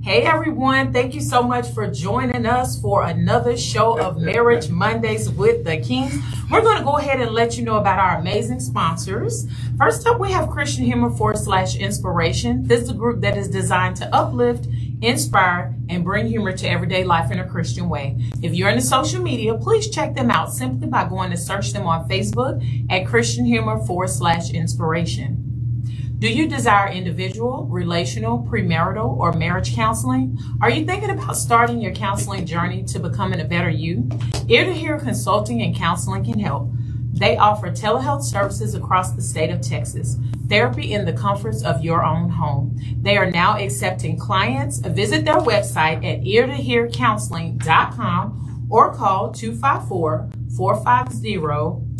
Hey everyone, thank you so much for joining us for another show of Marriage Mondays with the Kings. We're going to go ahead and let you know about our amazing sponsors. First up, we have Christian Humor forward slash inspiration. This is a group that is designed to uplift, inspire, and bring humor to everyday life in a Christian way. If you're into social media, please check them out simply by going to search them on Facebook at Christian Humor forward slash inspiration. Do you desire individual, relational, premarital, or marriage counseling? Are you thinking about starting your counseling journey to becoming a better you? Ear to Hear Consulting and Counseling can help. They offer telehealth services across the state of Texas, therapy in the comforts of your own home. They are now accepting clients. Visit their website at eartohearcounseling.com or call 254 450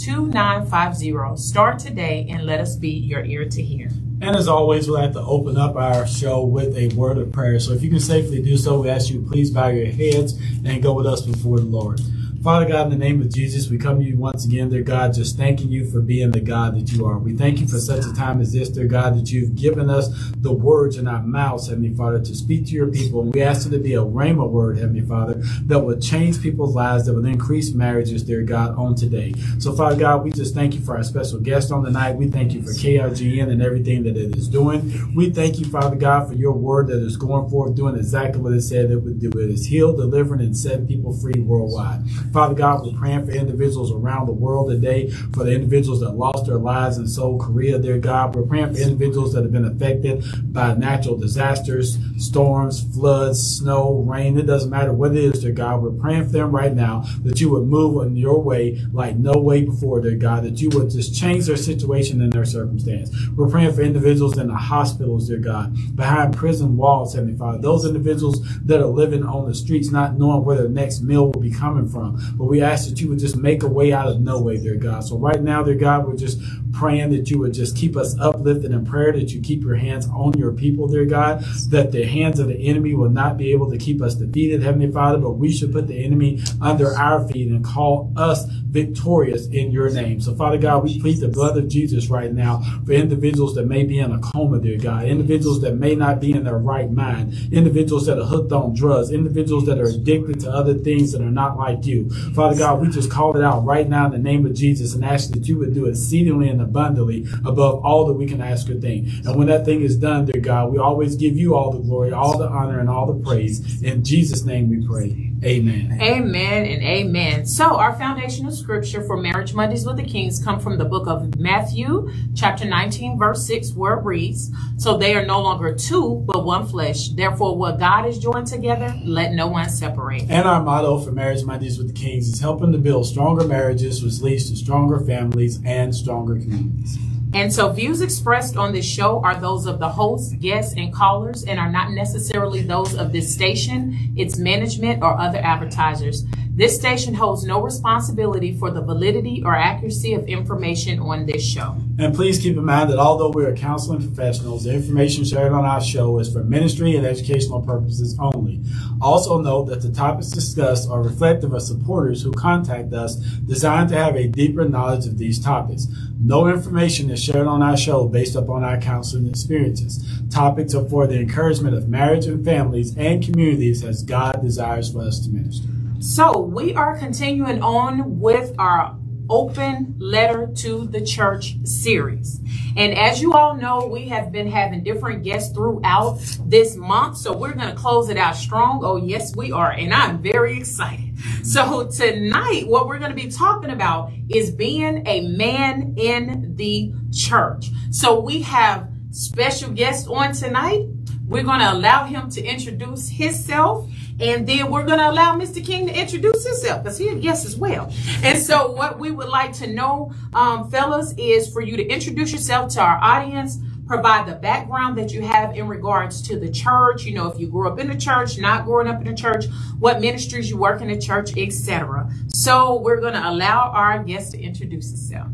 2950. Start today and let us be your ear to hear. And as always, we'll have to open up our show with a word of prayer. So if you can safely do so, we ask you please bow your heads and go with us before the Lord. Father God, in the name of Jesus, we come to you once again, dear God, just thanking you for being the God that you are. We thank you for such a time as this, dear God, that you've given us the words in our mouths, Heavenly Father, to speak to your people. And we ask it to be a rhema word, Heavenly Father, that will change people's lives, that will increase marriages, dear God, on today. So, Father God, we just thank you for our special guest on the night. We thank you for KRGN and everything that it is doing. We thank you, Father God, for your word that is going forth, doing exactly what it said it would do. It is heal, delivering, and set people free worldwide. Father God, we're praying for individuals around the world today, for the individuals that lost their lives in Seoul, Korea, dear God. We're praying for individuals that have been affected by natural disasters, storms, floods, snow, rain. It doesn't matter what it is, dear God. We're praying for them right now that you would move in your way like no way before, dear God, that you would just change their situation and their circumstance. We're praying for individuals in the hospitals, dear God, behind prison walls, Heavenly Father. Those individuals that are living on the streets, not knowing where their next meal will be coming from. But we ask that you would just make a way out of no way, dear God. So right now, dear God, we're just praying that you would just keep us uplifted in prayer, that you keep your hands on your people, dear God, that the hands of the enemy will not be able to keep us defeated, Heavenly Father, but we should put the enemy under our feet and call us victorious in your name. So, Father God, we plead the blood of Jesus right now for individuals that may be in a coma, dear God, individuals that may not be in their right mind, individuals that are hooked on drugs, individuals that are addicted to other things that are not like you. Father God, we just call it out right now in the name of Jesus and ask that you would do exceedingly and abundantly above all that we can ask or think. And when that thing is done, dear God, we always give you all the glory, all the honor, and all the praise. In Jesus' name we pray. Amen. Amen and amen. So our foundational scripture for Marriage Mondays with the Kings come from the book of Matthew, chapter 19, verse 6, where it reads, So they are no longer two, but one flesh. Therefore, what God has joined together, let no one separate. And our motto for Marriage Mondays with the Kings is helping to build stronger marriages, which leads to stronger families and stronger communities. And so views expressed on this show are those of the hosts, guests, and callers and are not necessarily those of this station, its management, or other advertisers. This station holds no responsibility for the validity or accuracy of information on this show. And please keep in mind that although we are counseling professionals, the information shared on our show is for ministry and educational purposes only. Also note that the topics discussed are reflective of supporters who contact us designed to have a deeper knowledge of these topics. No information is shared on our show based upon our counseling experiences. Topics are for the encouragement of marriage and families and communities as God desires for us to minister. So we are continuing on with our open letter to the church series. And as you all know, we have been having different guests throughout this month. So we're going to close it out strong. Oh, yes, we are. And I'm very excited. So tonight, what we're going to be talking about is being a man in the church. So we have special guests on tonight. We're going to allow him to introduce himself and then we're going to allow Mr. King to introduce himself because he a guest as well. And so what we would like to know, um, fellas, is for you to introduce yourself to our audience, provide the background that you have in regards to the church. You know, if you grew up in the church, not growing up in the church, what ministries you work in the church, etc. So we're going to allow our guest to introduce himself.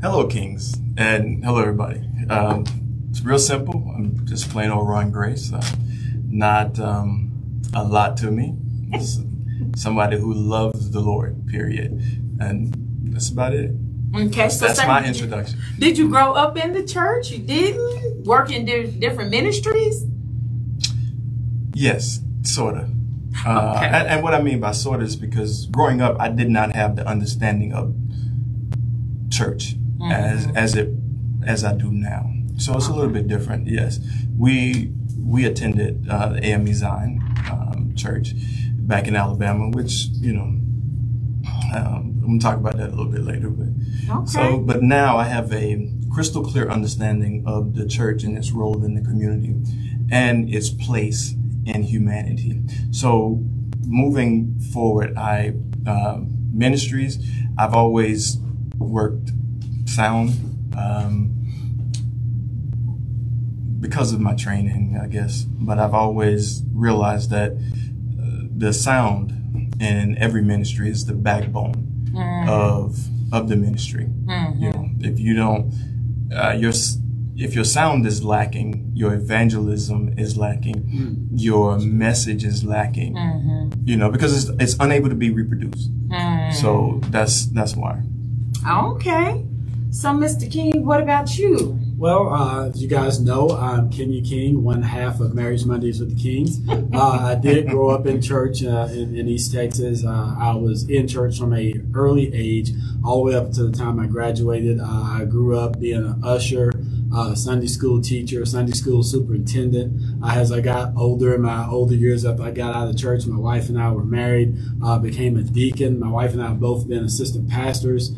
Hello, Kings, and hello, everybody. Um, it's real simple. I'm just plain old Ron Grace. Uh, not um, a lot to me. Somebody who loves the Lord, period. And that's about it. Okay, so that's my introduction. Did you grow up in the church? You didn't work in di- different ministries? Yes, sorta. Uh, Okay. and, and what I mean by sorta is because growing up, I did not have the understanding of church as as it as I do now. So it's a little bit different. Yes, we we attended uh, the AME Zion um, Church back in Alabama, which you know. Um, I'm gonna talk about that a little bit later, but Okay. so, but now I have a crystal clear understanding of the church and its role in the community and its place in humanity. So, moving forward, I uh, ministries. I've always worked sound um, because of my training, I guess. But I've always realized that uh, the sound in every ministry is the backbone mm-hmm. of of the ministry. Mm-hmm. You know, if you don't, uh, your if your sound is lacking, your evangelism is lacking, mm. your message is lacking. Mm-hmm. You know, because it's it's unable to be reproduced. So that's that's why. Okay. So, Mr. King, what about you? Well, uh, as you guys know, I'm Kenya King, one half of Marriage Mondays with the Kings. Uh, I did grow up in church uh, in, in East Texas. Uh, I was in church from a early age, all the way up to the time I graduated. Uh, I grew up being an usher, uh, Sunday school teacher, Sunday school superintendent. As I got older, in my older years after I got out of church, my wife and I were married, became a deacon. My wife and I have both been assistant pastors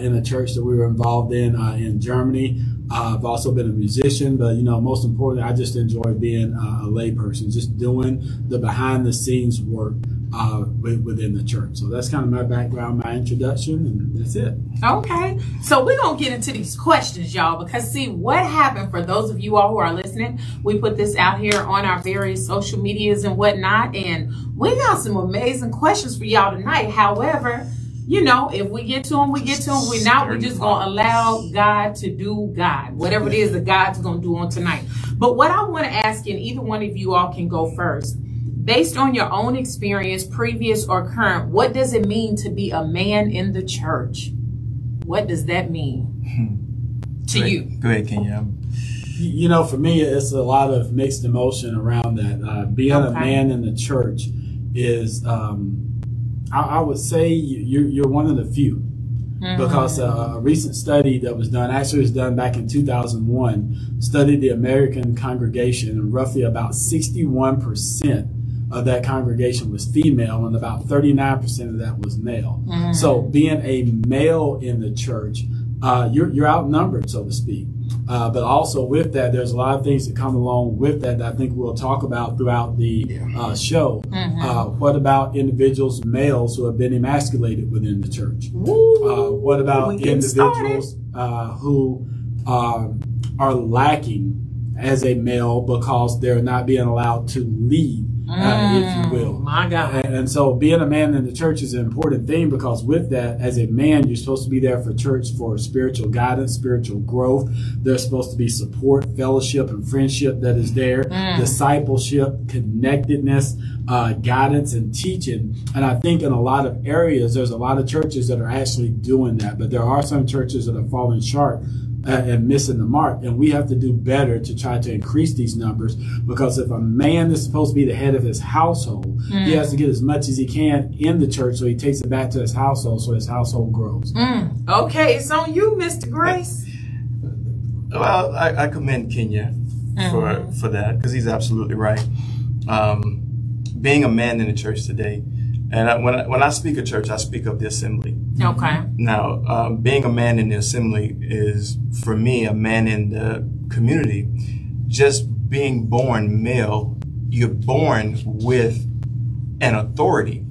in a church that we were involved in uh, in Germany. Uh, I've also been a musician, but you know, most importantly, I just enjoy being uh, a layperson, just doing the behind the scenes work uh, within the church. So that's kind of my background, my introduction, and that's it. Okay. So we're going to get into these questions, y'all, because see what happened for those of you all who are listening. We put this out here on our various social medias and whatnot, and we got some amazing questions for y'all tonight. However, you know, if we get to them, we get to them. We're not, we're just going to allow God to do God, whatever it is that God's going to do on tonight. But what I want to ask, and either one of you all can go first. Based on your own experience, previous or current, what does it mean to be a man in the church? What does that mean to Go you? Go ahead, Kenya. You you know, for me, it's a lot of mixed emotion around that. Uh, being a man in the church is, um, I, I would say, you- you're, one of the few. because uh, a recent study that was done, actually was done back in 2001, studied the American congregation, and roughly about 61% of that congregation was female, and about 39% of that was male. So, being a male in the church, uh, you're, you're outnumbered, so to speak. Uh, but also with that, there's a lot of things that come along with that that I think we'll talk about throughout the uh, show. Uh, what about individuals, males, who have been emasculated within the church? Uh, what about individuals uh, who um, are lacking as a male because they're not being allowed to lead, uh, if you will? My God. And, and so being a man in the church is an important thing because with that, as a man, you're supposed to be there for church for spiritual guidance, spiritual growth. There's supposed to be support, fellowship, and friendship that is there, discipleship, connectedness, uh, guidance, and teaching. And I think in a lot of areas, there's a lot of churches that are actually doing that, but there are some churches that are falling short and missing the mark. And we have to do better to try to increase these numbers because if a man is supposed to be the head of his household, he has to get as much as he can in the church so he takes it back to his household so his household grows. Mm. Okay, it's on you, Mr. Grace. Well, I, I commend Kenya for for that because he's absolutely right. Um, being a man in the church today, and I, when I, when I speak of church, I speak of the assembly. Okay. Now, um, being a man in the assembly is for me a man in the community. Just being born male, you're born with an authority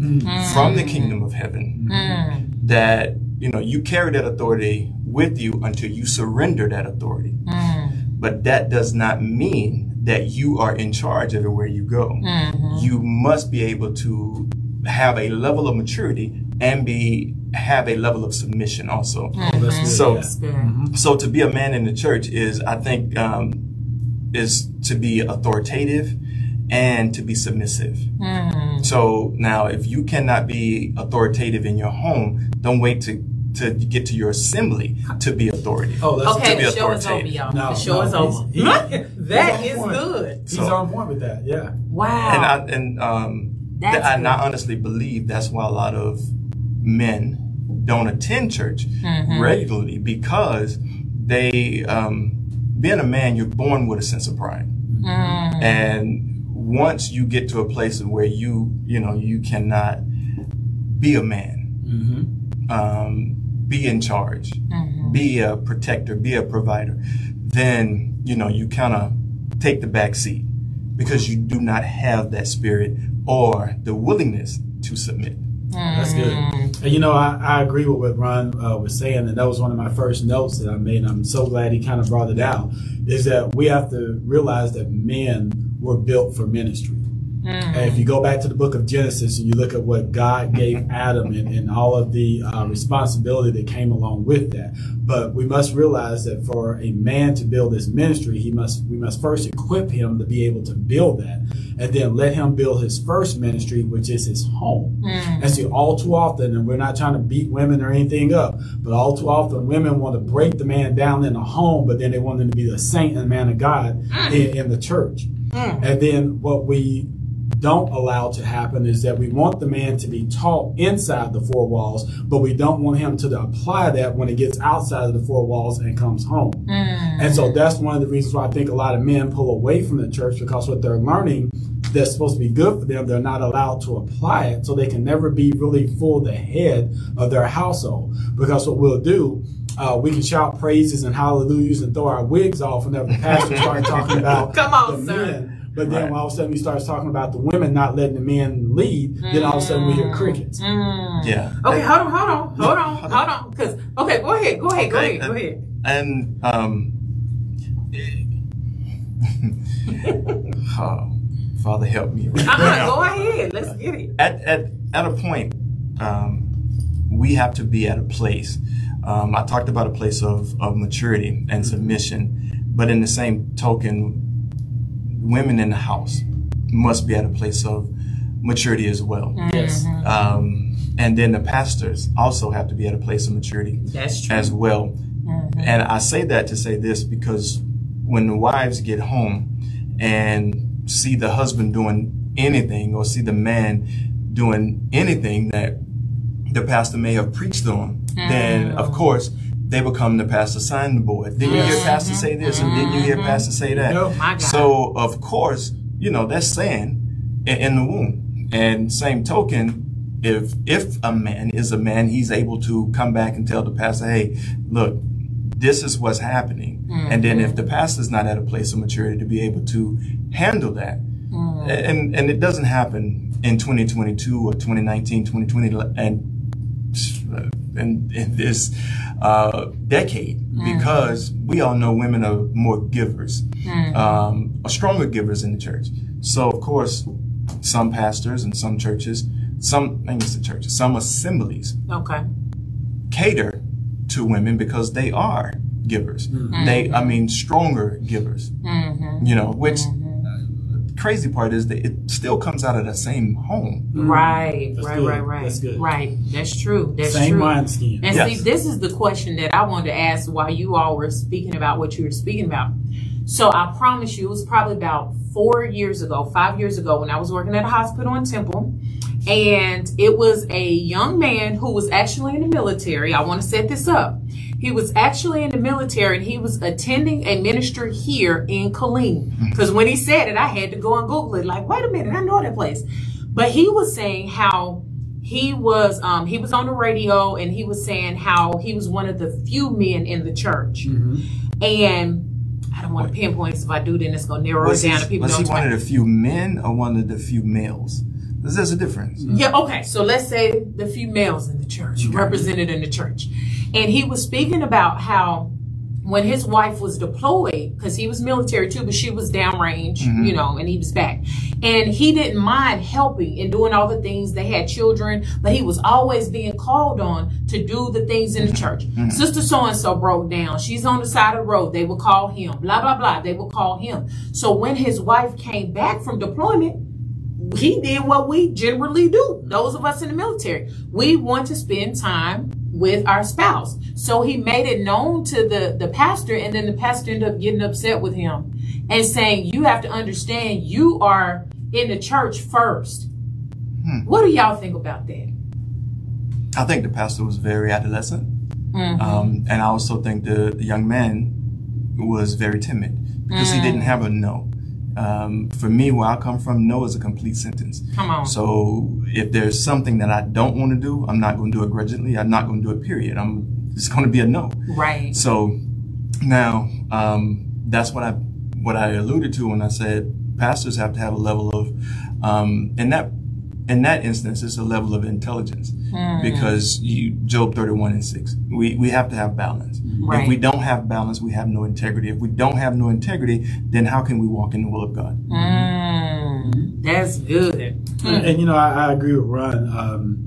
from the kingdom of heaven Mm. that you know you carry that authority with you until you surrender that authority Mm. but that does not mean that you are in charge everywhere you go Mhm. you must be able to have a level of maturity and be have a level of submission also Oh, that's good. So- Yeah. That's good. so to be a man in the church is i think um, is to be authoritative and to be submissive Mm. so now if you cannot be authoritative in your home don't wait to to get to your assembly to be authoritative. Oh, that's Okay, be the show is over, authoritative. y'all. No, the show no, is he's- over. he- that he's is point. good. He's So- on point with that. Yeah. Wow. And I and um That's th- and I honestly believe that's why a lot of men don't attend church Mm-hmm. regularly because they um being a man you're born with a sense of pride. Mm. And once you get to a place where you you know you cannot be a man, Mm-hmm. um, be in charge, Mm-hmm. be a protector, be a provider, then you know you kind of take the back seat because you do not have that spirit or the willingness to submit. That's good. Mm. And you know, I, I agree with what Ron uh, was saying, and that was one of my first notes that I made. I'm so glad he kind of brought it out. Is that we have to realize that men were built for ministry. Mm. And if you go back to the book of Genesis and you look at what God gave Adam and, and all of the uh, responsibility that came along with that, but we must realize that for a man to build this ministry, he must we must first equip him to be able to build that, and then let him build his first ministry, which is his home. Mm. And see, all too often, and we're not trying to beat women or anything up, but all too often, women want to break the man down in the home, but then they want him to be the saint and man of God mm. in, in the church. And then what we don't allow to happen is that we want the man to be taught inside the four walls, but we don't want him to apply that when it gets outside of the four walls and comes home. And so that's one of the reasons why I think a lot of men pull away from the church because what they're learning that's supposed to be good for them, they're not allowed to apply it. So they can never be really full the head of their household. Because what we'll do, uh, we can shout praises and hallelujahs and throw our wigs off whenever the pastor starts talking about Come on, the sir. men. But then Right. all of a sudden he starts talking about the women not letting the men lead, then all of a sudden we hear crickets. Mm. Yeah. Okay, hold on, hold on, hold on, hold on. Cause okay, go ahead, go ahead, go ahead, go ahead. And um, oh, Father, help me. Right now. go ahead. Let's get it. at, at, at a point, um, we have to be at a place. Um, I talked about a place of, of maturity and submission, but in the same token, women in the house must be at a place of maturity as well. Yes. Mm-hmm. Um, and then the pastors also have to be at a place of maturity That's true. as well. Mm-hmm. And I say that to say this because when the wives get home and see the husband doing anything or see the man doing anything that the pastor may have preached on, then of mm-hmm. course they become the pastor signing board. Didn't you hear mm-hmm. pastor say this and didn't you hear mm-hmm. pastor say that? No. My God. So of course, you know, that's saying in, in the womb. And same token, if if a man is a man, he's able to come back and tell the pastor, hey, look, this is what's happening. And then if mm-hmm. the pastor's not at a place of maturity to be able to handle that, and and it doesn't happen in 2022 or 2019, 2020, and Uh, in, in this uh, decade mm. because we all know women are more givers, mm. um, are stronger givers in the church. So of course, some pastors and some churches, some I guess the churches, some assemblies Okay. cater to women because they are givers. Mm-hmm. They, I mean, stronger givers. Mm-hmm. You know, which mm-hmm. Crazy part is that it still comes out of the same home. Mm-hmm. Right, That's right, good. right, right. That's good. Right. That's true. That's Same true. wineskin. And Yes. see, this is the question that I wanted to ask while you all were speaking about what you were speaking about. So I promise you, it was probably about four years ago, five years ago, when I was working at a hospital in Temple. And it was a young man who was actually in the military. I want to set this up. He was actually in the military and he was attending a ministry here in Killeen. Because when he said it, I had to go and Google it. Like, wait a minute, I know that place. But he was saying how he was um, he was on the radio and he was saying how he was one of the few men in the church. And I don't want to pinpoint 'cause if I do, then it's gonna narrow Was it he, down to people was he one of the few men or one of the few males? There's, there's a difference. Yeah, okay. So let's say the few males in the church, represented in the church. And he was speaking about how when his wife was deployed, because he was military too, but she was downrange, mm-hmm. you know, and he was back. And he didn't mind helping and doing all the things. They had children, but he was always being called on to do the things in the church. Mm-hmm. Sister so and so broke down. She's on the side of the road. They would call him. Blah, blah, blah. They would call him. So when his wife came back from deployment, he did what we generally do. Those of us in the military, we want to spend time with our spouse. So he made it known to the, the pastor, and then the pastor ended up getting upset with him and saying, You have to understand you are in the church first. Hmm. What do y'all think about that? I think the pastor was very adolescent. Mm-hmm. Um, and I also think the, the, young man was very timid because mm. he didn't have a no. Um, for me, where I come from, no is a complete sentence. Come on. So if there's something that I don't want to do, I'm not going to do it grudgingly. I'm not going to do it, period. I'm, it's going to be a no. Right. So now, um, that's what I, what I alluded to when I said pastors have to have a level of, um, and that in that instance, it's a level of intelligence mm. because you, Job 31 and 6, we, we have to have balance. Right. If we don't have balance, we have no integrity. If we don't have no integrity, then how can we walk in the will of God? Mm. That's good. Mm. And, and, you know, I, I agree with Ron. Um,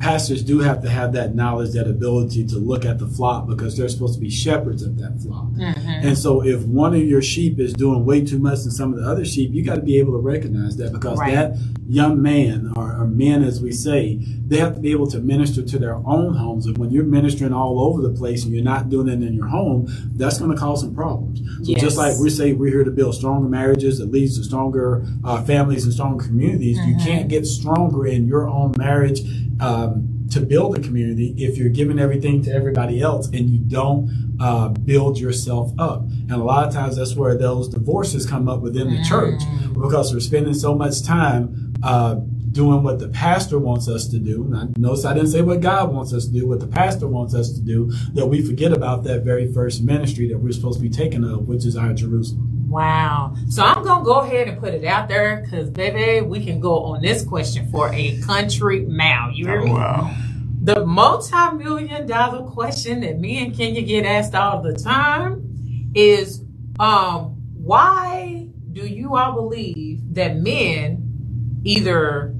pastors do have to have that knowledge, that ability to look at the flock because they're supposed to be shepherds of that flock. Mm-hmm. And so, if one of your sheep is doing way too much than some of the other sheep, you got to be able to recognize that because right. that young man or, or, men, as we say, they have to be able to minister to their own homes. And when you're ministering all over the place and you're not doing it in your home, that's going to cause some problems. So, yes. just like we say, we're here to build stronger marriages that leads to stronger uh, families and stronger communities. Mm-hmm. You can't get stronger in your own marriage um, to build a community if you're giving everything to everybody else and you don't uh, build yourself up. And a lot of times that's where those divorces come up within the church mm. because we're spending so much time uh, doing what the pastor wants us to do. And I, notice I didn't say what God wants us to do, what the pastor wants us to do, that we forget about that very first ministry that we're supposed to be taking of, which is our Jerusalem. Wow. So I'm going to go ahead and put it out there because, baby, we can go on this question for a country mile. You hear me? Oh, wow. The multi million dollar question that me and Kenya get asked all the time is um, why do you all believe that men either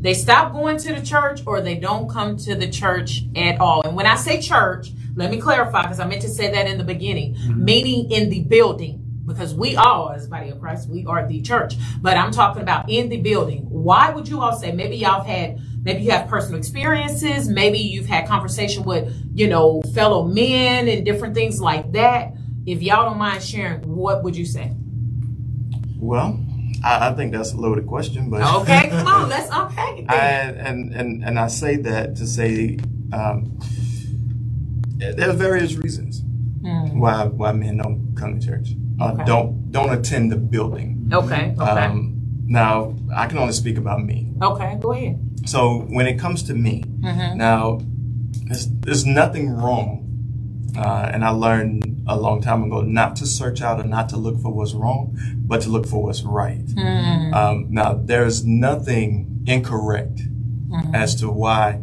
they stop going to the church or they don't come to the church at all? And when I say church, let me clarify because I meant to say that in the beginning, mm-hmm. meaning in the building because we all, as body of Christ, we are the church. But I'm talking about in the building. Why would you all say maybe y'all have had maybe you have personal experiences, maybe you've had conversation with, you know, fellow men and different things like that. If y'all don't mind sharing, what would you say? Well, I, I think that's a loaded question, but okay, come on, let's unpack it. I, and and and I say that to say um, there's various reasons mm. why why men don't come to church uh, okay. don't don't attend the building. Okay. Okay. Um, now I can only speak about me. Okay, go ahead. So when it comes to me, mm-hmm. now there's, there's nothing wrong, uh, and I learned a long time ago not to search out or not to look for what's wrong, but to look for what's right. Mm. Um, now there's nothing incorrect mm-hmm. as to why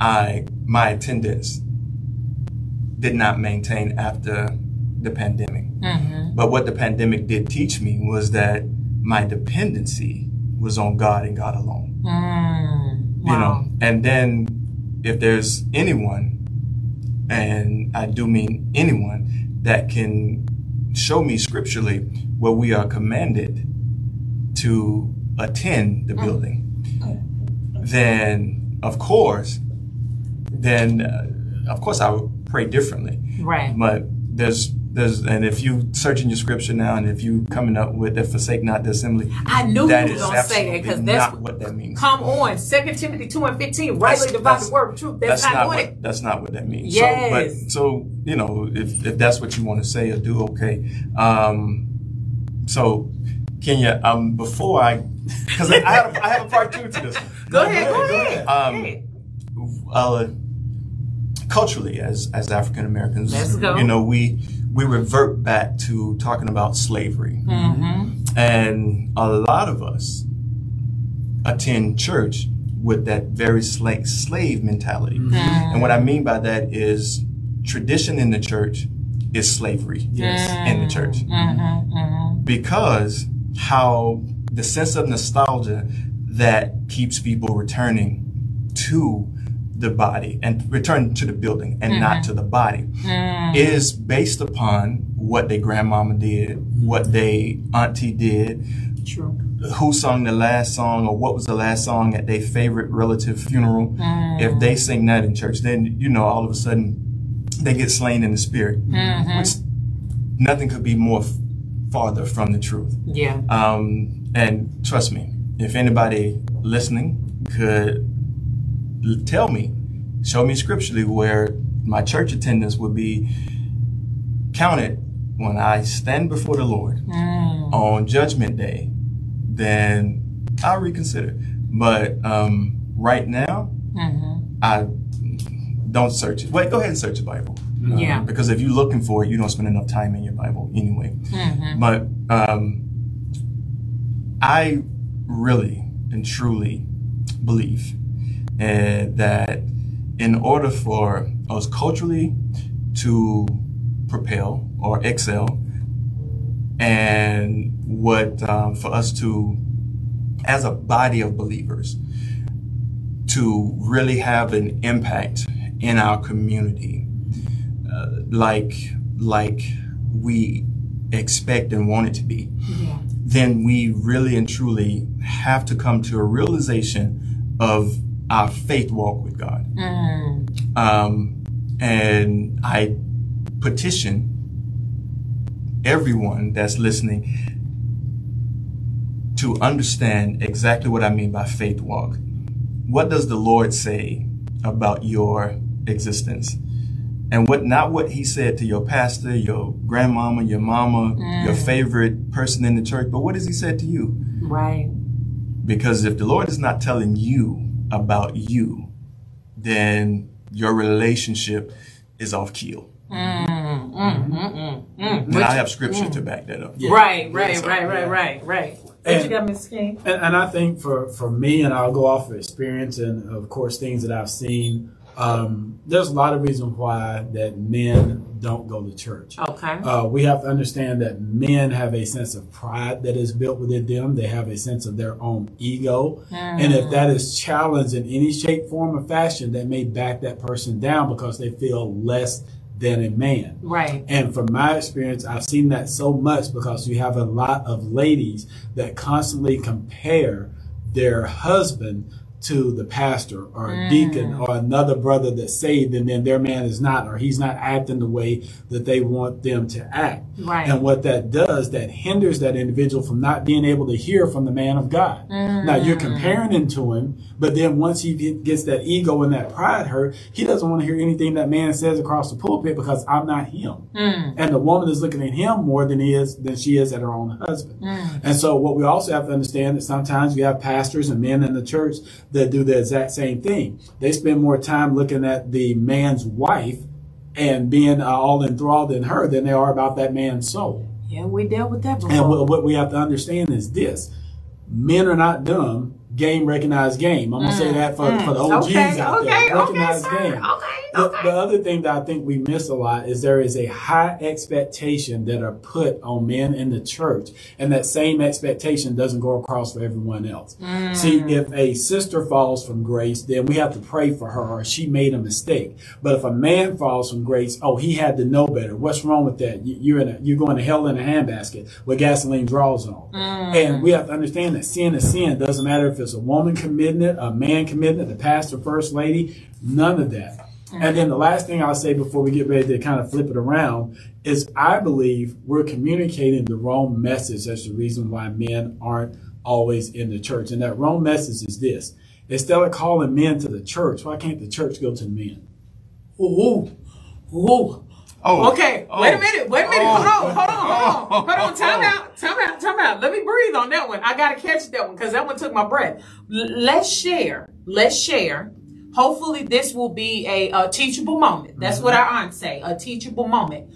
I my attendance did not maintain after the pandemic. Mm-hmm. But what the pandemic did teach me was that my dependency was on God and God alone. Mm. Wow. You know, and then if there's anyone, and I do mean anyone, that can show me scripturally where we are commanded to attend the mm. building, then of course, then uh, of course I would pray differently. Right. But there's there's, and if you search in your scripture now, and if you coming up with that forsake not the assembly, I knew you were gonna say that because that's what that means. Come on, Second Timothy two and fifteen, rightly divide the word of truth. That's, that's not, what, it. That's not what that means. Yes. So, but so you know, if if that's what you want to say or do, okay. Um, so Kenya, um, before I, because I, I, have, I have a part two to this. Go, ahead, go ahead, go ahead. Um, uh, culturally, as as African Americans, you know, we we revert back to talking about slavery. Mm-hmm. And a lot of us attend church with that very slave, slave mentality. Mm-hmm. And what I mean by that is tradition in the church is slavery yes. in the church. Mm-hmm. mm-hmm. Because how the sense of nostalgia that keeps people returning to the body and return to the building and mm-hmm. not to the body mm. is based upon what their grandmama did, what they auntie did, True. who sung the last song or what was the last song at their favorite relative funeral. If they sing that in church, then you know all of a sudden they get slain in the spirit, which nothing could be more f- farther from the truth. Yeah. Um, and trust me, if anybody listening could tell me, show me scripturally where my church attendance would be counted when I stand before the Lord on Judgment Day, then I'll reconsider. But um, right now, I don't search it. Wait, go ahead and search the Bible. Uh, Yeah. Because if you're looking for it, you don't spend enough time in your Bible anyway. But um, I really and truly believe uh, that in order for us culturally to propel or excel, and what um, for us to, as a body of believers, to really have an impact in our community, uh, like like we expect and want it to be, Yeah. then we really and truly have to come to a realization of our faith walk with God. Um, and I petition everyone that's listening to understand exactly what I mean by faith walk. What does the Lord say about your existence? And what not what he said to your pastor, your grandmama, your mama, your favorite person in the church, but what has he said to you? Right. Because if the Lord is not telling you about you, then your relationship is off keel. Mm, mm, mm, and I have scripture to back that up. Right, right, Yes, right, right, yeah. right, right. And- you got, Miss King? And, and I think for, for me, and I'll go off of experience and of course things that I've seen. Um, there's a lot of reasons why that men don't go to church. Okay. Uh, we have to understand that men have a sense of pride that is built within them. They have a sense of their own ego. And if that is challenged in any shape, form, or fashion, that may back that person down because they feel less than a man. Right. And from my experience, I've seen that so much because you have a lot of ladies that constantly compare their husband to the pastor or a mm. deacon or another brother that's saved and then their man is not or he's not acting the way that they want them to act. Right. And what that does, that hinders that individual from not being able to hear from the man of God. Now you're mm. comparing him to him, but then once he get- gets that ego and that pride hurt, he doesn't want to hear anything that man says across the pulpit because I'm not him. Mm. And the woman is looking at him more than he is than she is at her own husband. And so what we also have to understand that sometimes you have pastors and men in the church that do the exact same thing. They spend more time looking at the man's wife and being uh, all enthralled in her than they are about that man's soul. Yeah, we dealt with that before. And what, what we have to understand is this: men are not dumb. Game recognized game. I'm gonna say mm. that for, mm. for the OGs okay, out okay, there. okay, Recognized sir. game. Okay, The, okay. the other thing that I think we miss a lot is there is a high expectation that are put on men in the church, and that same expectation doesn't go across for everyone else. Mm. See, if a sister falls from grace, then we have to pray for her, or she made a mistake. But if a man falls from grace, oh, he had to know better. What's wrong with that? You, you're in a, you're going to hell in a handbasket with gasoline draws on. And we have to understand that sin is sin. Doesn't matter if it's a woman committing it, a man committing it, the pastor, first lady, none of that. And then the last thing I'll say before we get ready to kind of flip it around is I believe we're communicating the wrong message. That's the reason why men aren't always in the church. And that wrong message is this. Instead of calling men to the church, why can't the church go to the men? Ooh, ooh. Oh, Okay, oh, wait a minute, wait a minute, oh. hold on, hold on, hold on, hold on, time out, time out, time out. Let me breathe on that one. I gotta catch that one because that one took my breath. L- let's share, let's share. Hopefully this will be a, a teachable moment. That's what our aunt say, a teachable moment.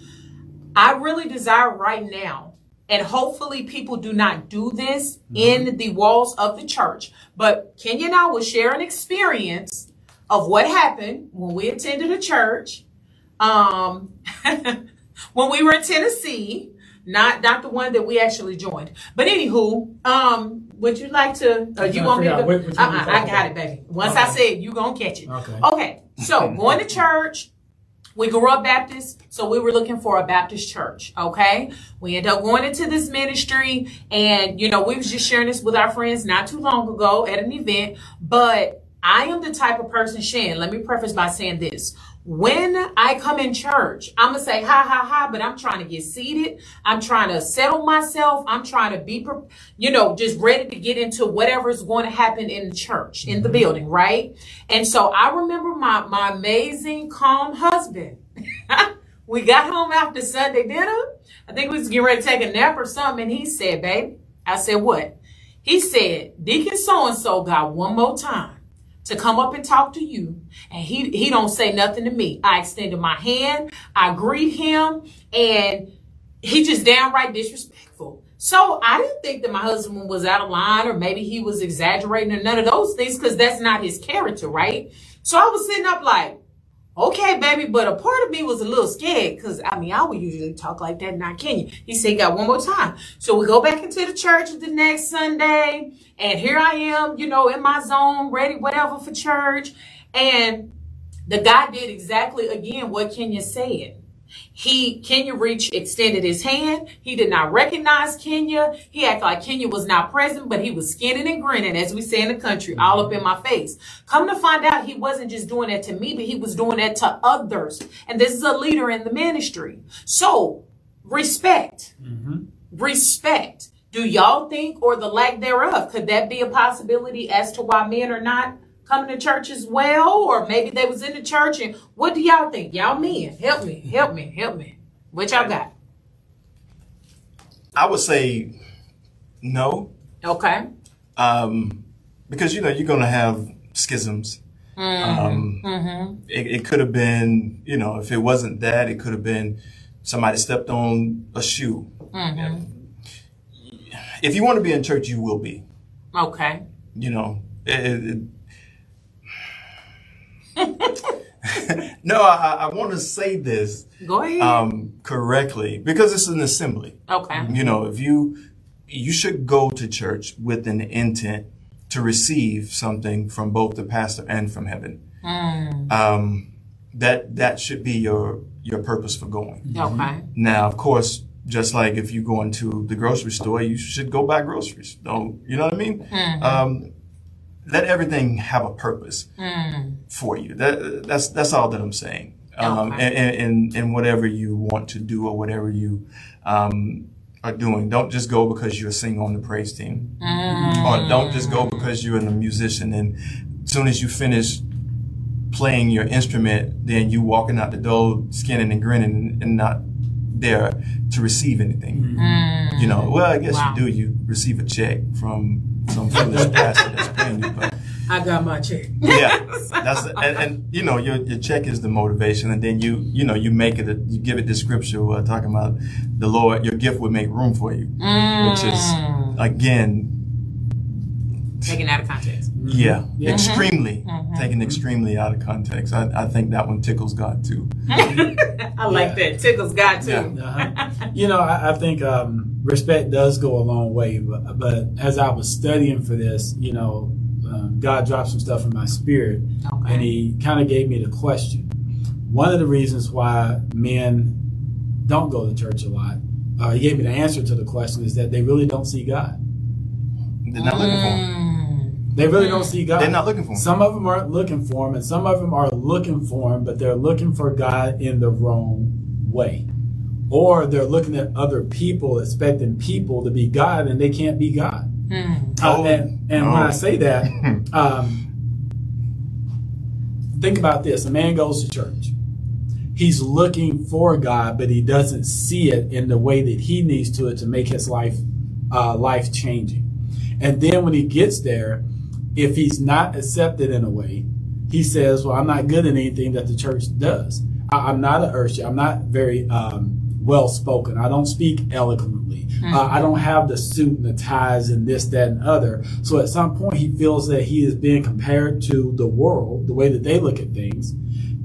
I really desire right now, and hopefully people do not do this mm-hmm. in the walls of the church, but Kenya and I will share an experience of what happened when we attended a church um, when we were in Tennessee, not not the one that we actually joined. But anywho, um, would you like to? Uh, you want me to? figure out Go? which- which uh-uh, I got it, baby. Once I said you gonna catch it. Okay. Okay. So going to church. We grew up Baptist, so we were looking for a Baptist church. Okay. We ended up going into this ministry and, you know, we was just sharing this with our friends not too long ago at an event, but I am the type of person, Shan, let me preface by saying this when I come in church, I'm going to say ha ha ha, but I'm trying to get seated. I'm trying to settle myself. I'm trying to be, you know, just ready to get into whatever's going to happen in the church, in the mm-hmm. building, right? And so I remember my, my amazing, calm husband. we got home after Sunday dinner. I think we was getting ready to take a nap or something. And he said, babe, I said, what? He said, Deacon so-and-so got one more time to come up and talk to you. And he he don't say nothing to me. I extended my hand. I greet him. And he just downright disrespectful. So i didn't think that my husband was out of line or maybe he was exaggerating or none of those things because that's not his character right? So i was sitting up like Okay, baby, but a part of me was a little scared because I mean, I would usually talk like that, not Kenya. He said, got one more time. So we go back into the church the next Sunday, and here I am, you know, in my zone, ready, whatever for church. And the guy did exactly again what Kenya said. He, Kenya reached, extended his hand. He did not recognize Kenya. He acted like Kenya was not present, but he was skinning and grinning, as we say in the country, all up in my face. Come to find out, he wasn't just doing that to me, but he was doing that to others. And this is a leader in the ministry. So respect, mm-hmm. respect. Do y'all think, or the lack thereof, could that be a possibility as to why men are not coming to church as well, or maybe they was in the church. And what do y'all think? Y'all men, help me, help me, help me. What y'all got? I would say no. Okay. Um, because you know you're going to have schisms. Mm-hmm. Um, mm-hmm. It, it could have been, you know, if it wasn't that, it could have been somebody stepped on a shoe. Mm-hmm. If you want to be in church, you will be. Okay. You know, it, it, no, I, I want to say this. Go ahead. Um, correctly because it's an assembly. Okay. You know, if you you should go to church with an intent to receive something from both the pastor and from heaven. Mm. Um, that that should be your your purpose for going. Okay. Now, of course, just like if you go into the grocery store, you should go buy groceries. Don't you know what I mean? Mm-hmm. Um, let everything have a purpose mm. for you. That, that's that's all that I'm saying. Um, okay. and, and, and whatever you want to do or whatever you um, are doing, don't just go because you're a singer on the praise team, mm. or don't just go because you're a musician. And as soon as you finish playing your instrument, then you walking out the door, skinning and grinning, and not there to receive anything. Mm. You know, well, I guess wow. you do. You receive a check from some foolish pastor that's paying you, but I got my check. yeah, that's and, and, you know your your check is the motivation, and then you you know you make it a, you give it the scripture uh, talking about the Lord. Your gift would make room for you, mm. which is mm. again taken out of context. Yeah, yeah. extremely mm-hmm. taken extremely out of context. I, I think that one tickles God too. I like that tickles God too. Yeah. Uh-huh. you know, I, I think um, respect does go a long way. But, but, as I was studying for this, you know, um, God dropped some stuff in my spirit, okay. and He kind of gave me the question. One of the reasons why men don't go to church a lot, uh, He gave me the answer to the question, is that they really don't see God. They're not looking for Him. They really don't see God. They're not looking for him. Some of them aren't looking for him, and some of them are looking for him, but they're looking for God in the wrong way. Or they're looking at other people, expecting people to be God, and they can't be God. Mm. Uh, and, and when I say that, um, think about this a man goes to church. He's looking for God, but he doesn't see it in the way that he needs to it to make his life uh, life changing. And then when he gets there, if he's not accepted in a way, he says, "Well, I'm not good at anything that the church does. I, am not an urchin. I'm not very um, well spoken. I don't speak eloquently. Mm-hmm. Uh, I don't have the suit and the ties and this, that, and other. So at some point, he feels that he is being compared to the world, the way that they look at things,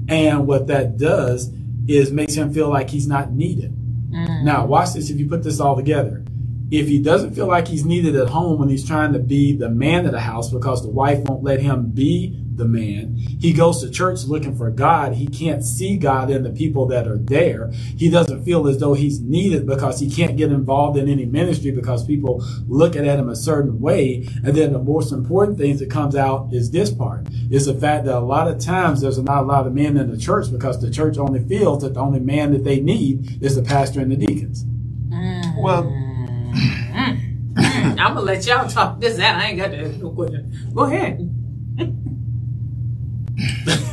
and what that does is makes him feel like he's not needed. Mm-hmm. Now, watch this. If you put this all together, if he doesn't feel like he's needed at home when he's trying to be the man of the house because the wife won't let him be the man, he goes to church looking for God. He can't see God in the people that are there. He doesn't feel as though he's needed because he can't get involved in any ministry because people look at him a certain way. And then the most important thing that comes out is this part is the fact that a lot of times there's not a lot of men in the church because the church only feels that the only man that they need is the pastor and the deacons. Mm. Well, I'm gonna let y'all talk this out. I ain't got to no question. Go ahead.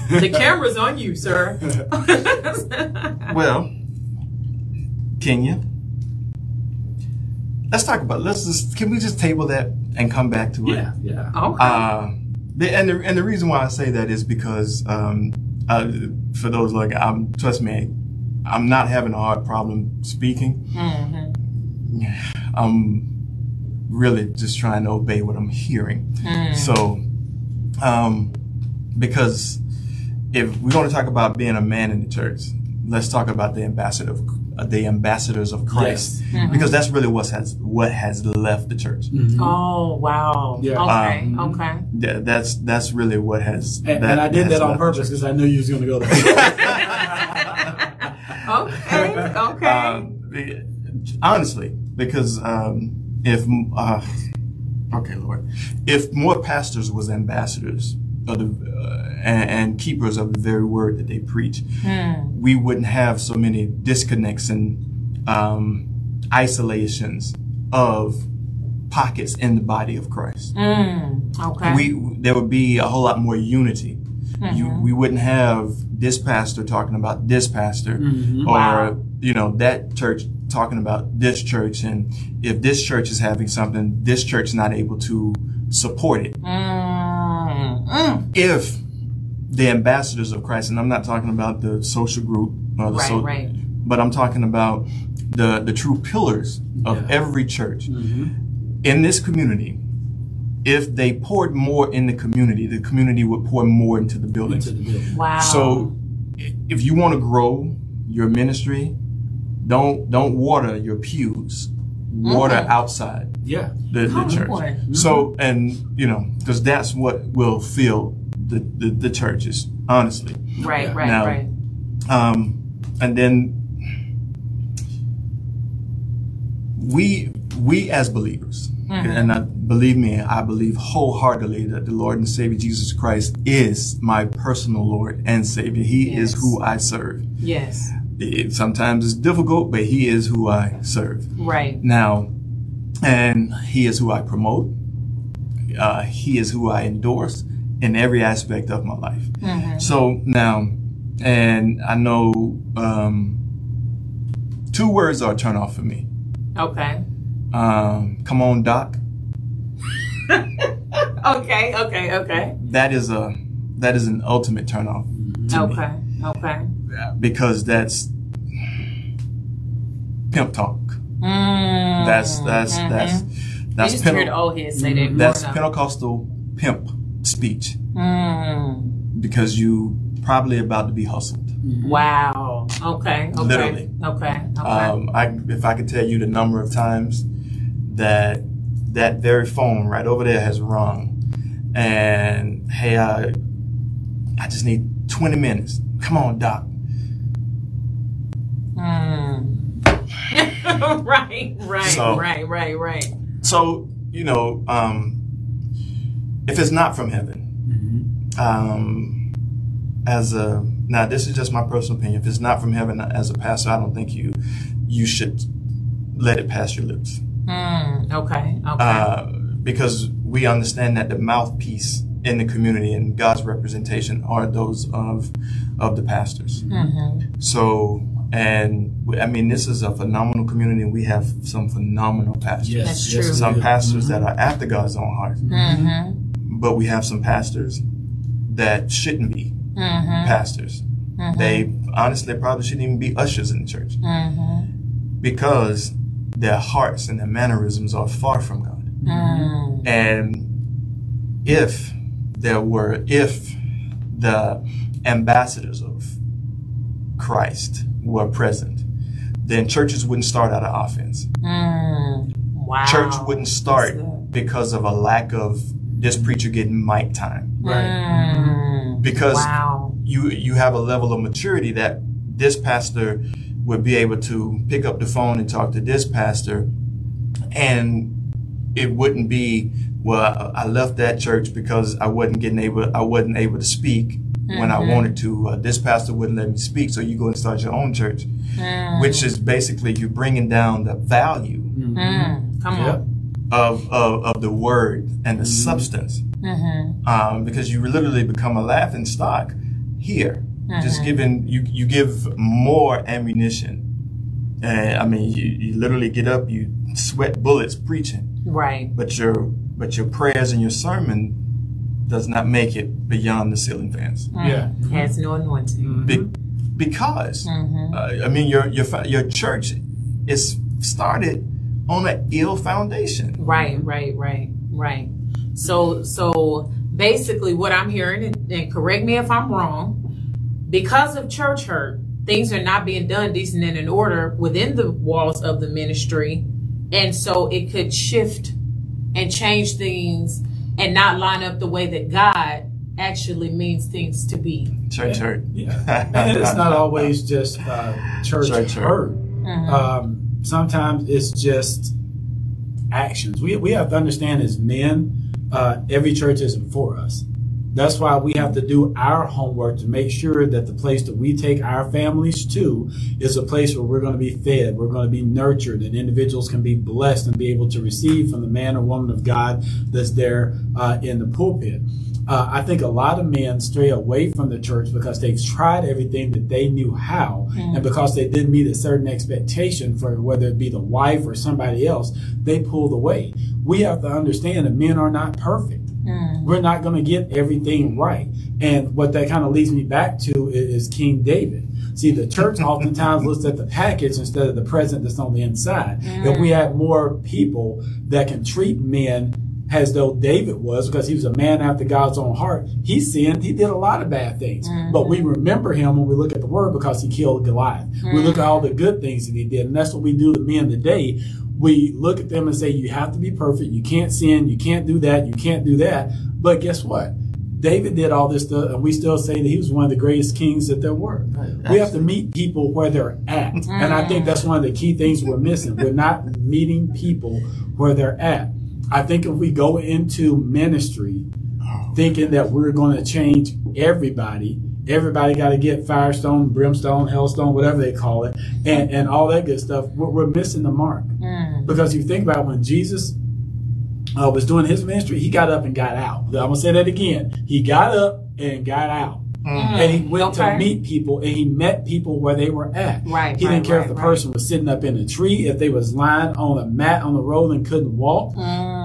the camera's on you, sir. well, Kenya. Let's talk about. Let's just. Can we just table that and come back to it? Yeah, yeah. okay. Uh, the, and the and the reason why I say that is because um, uh, for those like I'm trust me, I'm not having a hard problem speaking. Mhm. I'm really just trying to obey what I'm hearing. So, um, because if we're going to talk about being a man in the church, let's talk about the ambassador of uh, the ambassadors of Christ, because that's really what has what has left the church. Oh wow. Yeah. Okay. Um, okay. Yeah, that's that's really what has. And, and I did has that on left the purpose because I knew you was going to go there. Okay. Okay. Um, be- honestly, because um, if uh, okay, Lord, if more pastors was ambassadors of the uh, and, and keepers of the very word that they preach, we wouldn't have so many disconnects and um, isolations of pockets in the body of Christ. Mm, okay. We there would be a whole lot more unity. You, we wouldn't have this pastor talking about this pastor, or Wow. you know that church talking about this church, and if this church is having something, this church is not able to support it. Mm, mm. If the ambassadors of Christ, and I'm not talking about the social group, or the Right, so- right. but I'm talking about the the true pillars of Yeah. every church in this community. If they poured more in the community, the community would pour more into the buildings. to the building. Wow. So, if you want to grow your ministry, don't don't water your pews. Water Mm-hmm. outside Yeah. the, the Come church. on. So, and you know, because that's what will fill the, the the churches. Honestly, right, right, Now- right. um, and then we we as believers, and I, believe me, I believe wholeheartedly that the Lord and Savior Jesus Christ is my personal Lord and Savior. He is who I serve. Yes. It, sometimes it's difficult, but He is who I serve. Right. Now, and He is who I promote. Uh, he is who I endorse in every aspect of my life. So now, and I know um, two words are a turn off for me. Okay. Um, come on, Doc. Okay. Okay. Okay. That is a that is an ultimate turn off to me. Okay. Okay. because that's pimp talk. Mm. That's that's that's I that's used to hear Pente- old heads say that. that's growing. Pentecostal pimp speech Mm. because you probably about to be hustled. Wow. Okay. Okay. Literally. Okay. Okay. Um, I, if I could tell you the number of times that that very phone right over there has rung, and hey, I, I just need 20 minutes. Come on, doc. Mm. right. Right. So- right. Right. Right. So you know, um, if it's not from heaven, um, as a now this is just my personal opinion. If it's not from heaven, as a pastor, I don't think you you should let it pass your lips. Mm. Okay. Okay. uh, because we understand that the mouthpiece in the community and God's representation are those of of the pastors. mm-hmm. So, and I mean, this is a phenomenal community. We have some phenomenal pastors. Yes. That's true. we Some do. pastors that are after God's own heart, Mm-hmm. but we have some pastors that shouldn't be Mm-hmm. pastors. They honestly probably shouldn't even be ushers in the church Mm-hmm. because their hearts and their mannerisms are far from God. Mm. And if there were, if the ambassadors of Christ were present, then churches wouldn't start out of offense. Mm. Wow. church wouldn't start because of a lack of this preacher getting mic time. Mm. Because Wow. you you have a level of maturity that this pastor would be able to pick up the phone and talk to this pastor and it wouldn't be well I I left that church because I wasn't getting able I wasn't able to speak when I wanted to uh, this pastor wouldn't let me speak so you go and start your own church which is basically you're bringing down the value Mm. Come Yep. on. of, of, of the word and the substance Mm-hmm. um, because you literally become a laughing stock here. Just giving you you give more ammunition. And I mean, you, you literally get up, you sweat bullets preaching, Right. but your but your prayers and your sermon does not make it beyond the ceiling fans. Yeah. Has no anointing. Be, because Mm-hmm. uh, I mean, your your your church is started on an ill foundation. Right, right, right, right. So, so basically, what I'm hearing, and, and correct me if I'm wrong, because of church hurt, things are not being done decent and in order within the walls of the ministry, and so it could shift and change things and not line up the way that God actually means things to be. Church hurt. Yeah. and it's not always just uh, church, Church hurt. Mm-hmm. Um, sometimes it's just actions. We, we have to understand as men, uh, every church isn't for us. That's why we have to do our homework to make sure that the place that we take our families to is a place where we're going to be fed, we're going to be nurtured, and individuals can be blessed and be able to receive from the man or woman of God that's there uh, in the pulpit. Uh, I think a lot of men stray away from the church because they've tried everything that they knew how, and because they didn't meet a certain expectation for whether it be the wife or somebody else, they pulled away. We have to understand that men are not perfect. Mm. We're not going to get everything right. And what that kind of leads me back to is, is King David. See, the church mm. oftentimes looks at the package instead of the present that's on the inside. If we mm. had more people that can treat men as though David was, because he was a man after God's own heart, he sinned. He did a lot of bad things. But we remember him when we look at the word because he killed Goliath. We look at all the good things that he did. And that's what we do to men today we look at them and say, you have to be perfect. You can't sin. You can't do that. You can't do that. But guess what? David did all this stuff, and we still say that he was one of the greatest kings that there were. We have to meet people where they're at. And I think that's one of the key things we're missing. We're not meeting people where they're at. I think if we go into ministry thinking that we're going to change everybody, everybody got to get firestone, brimstone, hellstone, whatever they call it, and, and all that good stuff, we're, we're missing the mark. Mm. Because you think about when Jesus uh, was doing his ministry, he got up and got out. I'm going to say that again. He got up and got out. Mm. And he mm. went Okay. to meet people and he met people where they were at. Right, He right, didn't care right, if the right. person was sitting up in a tree, if they was lying on a mat on the road and couldn't walk.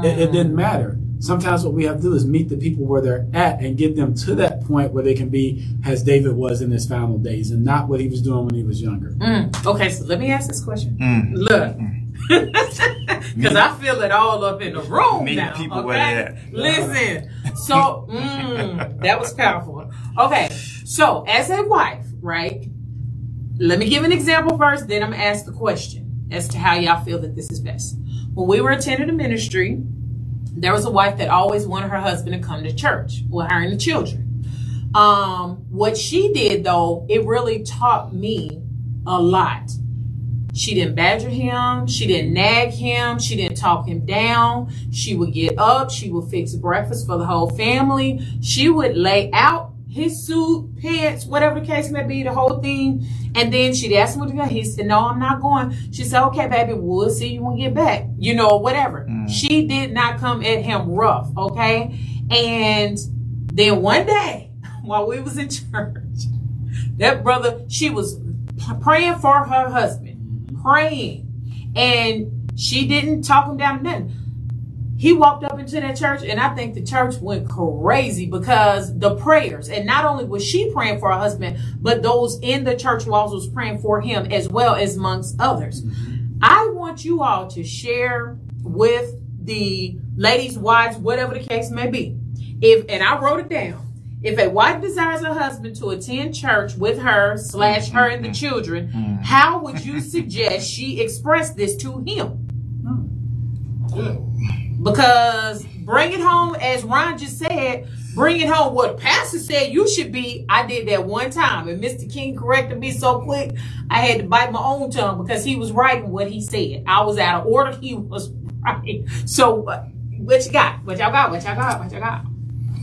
It, it didn't matter. Sometimes what we have to do is meet the people where they're at and get them to that point where they can be as David was in his final days and not what he was doing when he was younger. Mm. Okay, so let me ask this question. Mm. Look, because I feel it all up in the room Meet now. people okay? where they at. Listen, so mm, that was powerful. Okay, so as a wife, right? Let me give an example first, then I'm gonna ask the question as to how y'all feel that this is best. When we were attending a ministry, there was a wife that always wanted her husband to come to church with her and the children. Um, what she did though, it really taught me a lot. She didn't badger him. She didn't nag him. She didn't talk him down. She would get up. She would fix breakfast for the whole family. She would lay out his suit, pants, whatever the case may be, the whole thing. And then she'd ask him to go. He said, no, I'm not going. She said, okay, baby, we'll see you when you get back. You know, whatever. Mm. She did not come at him rough. Okay. And then one day while we was in church, that brother, she was praying for her husband, mm-hmm. praying, and she didn't talk him down to nothing. He walked up into that church, and I think the church went crazy because the prayers, and not only was she praying for her husband, but those in the church walls was praying for him as well as amongst others. I want you all to share with the ladies, wives, whatever the case may be. If and I wrote it down. If a wife desires a husband to attend church with her slash her and the mm-hmm. children, mm-hmm. how would you suggest she express this to him? Mm. Because bring it home, as Ron just said, bring it home. What Pastor said you should be, I did that one time. And Mr. King corrected me so quick, I had to bite my own tongue because he was right in what he said. I was out of order. He was right. So, uh, what you got? What y'all got? What y'all got? What y'all got?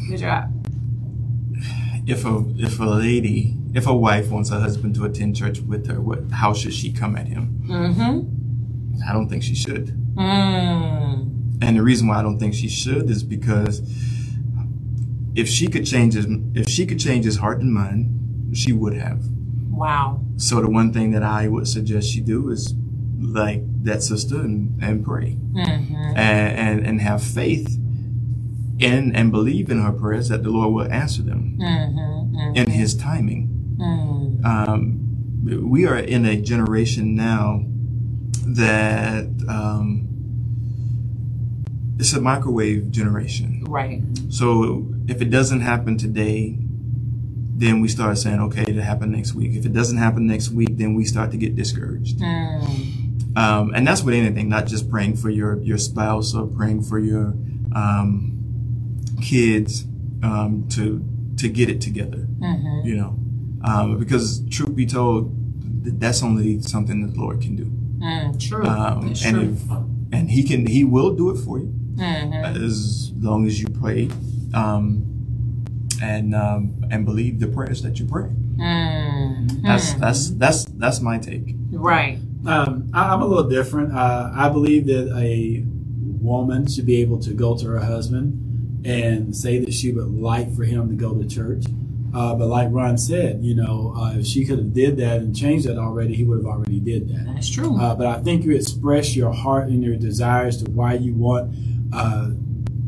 What y'all got? If a if a lady, if a wife wants her husband to attend church with her, what how should she come at him? Mm-hmm. I don't think she should. Mm. And the reason why I don't think she should is because if she could change his if she could change his heart and mind, she would have. Wow. So the one thing that I would suggest she do is like that sister and, and pray Mm-hmm. and, and and have faith in and believe in her prayers that the Lord will answer them Mm-hmm. in His timing. Mm. Um, we are in a generation now that um, it's a microwave generation. Right. So if it doesn't happen today, then we start saying, okay, it'll happen next week. If it doesn't happen next week, then we start to get discouraged. Mm. Um, and that's with anything, not just praying for your, your spouse or praying for your um, kids um, to to get it together. Mm-hmm. You know, um, because truth be told, that's only something that the Lord can do. Mm. True. Um, and true. if and He can, He will do it for you mm-hmm. as long as you pray um, and um, and believe the prayers that you pray. Mm. That's that's that's that's my take. right. Um, I, I'm a little different. Uh, I believe that a woman should be able to go to her husband and say that she would like for him to go to church. Uh, but like Ron said, you know, uh, if she could have did that and changed that already, he would have already did that. That's true. Uh, but I think you express your heart and your desires to why you want uh,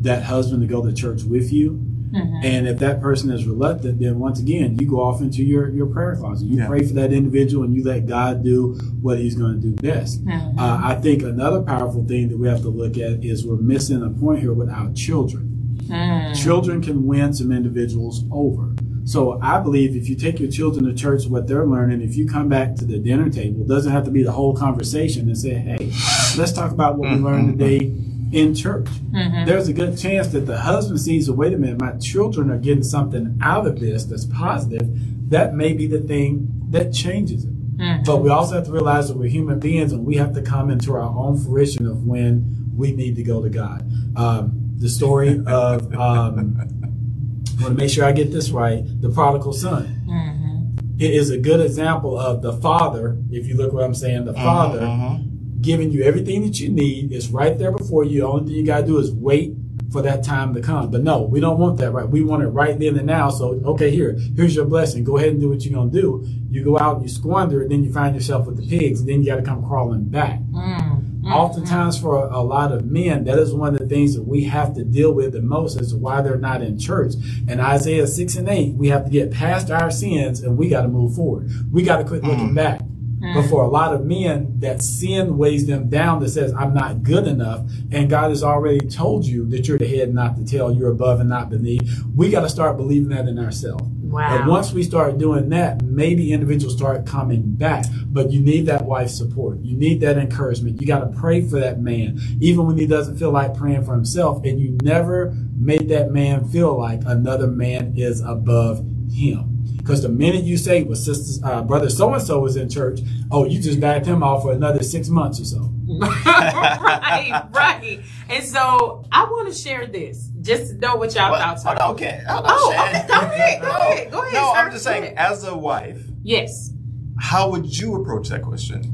that husband to go to church with you. Mhm. And if that person is reluctant, then once again, you go off into your, your prayer closet. You Yeah. pray for that individual and you let God do what he's going to do best. Mhm. Uh, I think another powerful thing that we have to look at is we're missing a point here with our children. Mm. Children can win some individuals over. So I believe if you take your children to church, what they're learning, if you come back to the dinner table, it doesn't have to be the whole conversation and say, hey, let's talk about what we learned today in church. Mhm. There's a good chance that the husband sees, wait a minute, my children are getting something out of this that's positive. That may be the thing that changes it. Mhm. But we also have to realize that we're human beings and we have to come into our own fruition of when we need to go to God. Um, the story of, um, I want to make sure I get this right, the prodigal son. Mhm. It is a good example of the father, if you look what I'm saying, the father Mhm. Giving you everything that you need. It's right there before you. The only thing you got to do is wait for that time to come. But no, we don't want that right. We want it right then and now. So, okay, here, here's your blessing. Go ahead and do what you're going to do. You go out, and you squander and then you find yourself with the pigs, and then you got to come crawling back. Mm. mm, mm. Oftentimes, for a, a lot of men, that is one of the things that we have to deal with the most as to why they're not in church. And Isaiah 6 and 8, we have to get past our sins and we got to move forward. We got to quit looking mm. back. Mm-hmm. But for a lot of men, that sin weighs them down that says, I'm not good enough. And God has already told you that you're the head, not the tail. You're above and not beneath. We got to start believing that in ourselves. Wow. And once we start doing that, maybe individuals start coming back. But you need that wife support. You need that encouragement. You got to pray for that man, even when he doesn't feel like praying for himself. And you never make that man feel like another man is above him. Because the minute you say, well, sisters, uh, brother so and so was in church, oh, you just backed him off for another six months or so. right, right. And so I want to share this just to know what y'all What? thoughts are. on, okay. Hold on, Oh, Shan. okay, go ahead, go No. ahead, go ahead, No, sir. I'm just saying, as a wife, Yes. how would you approach that question?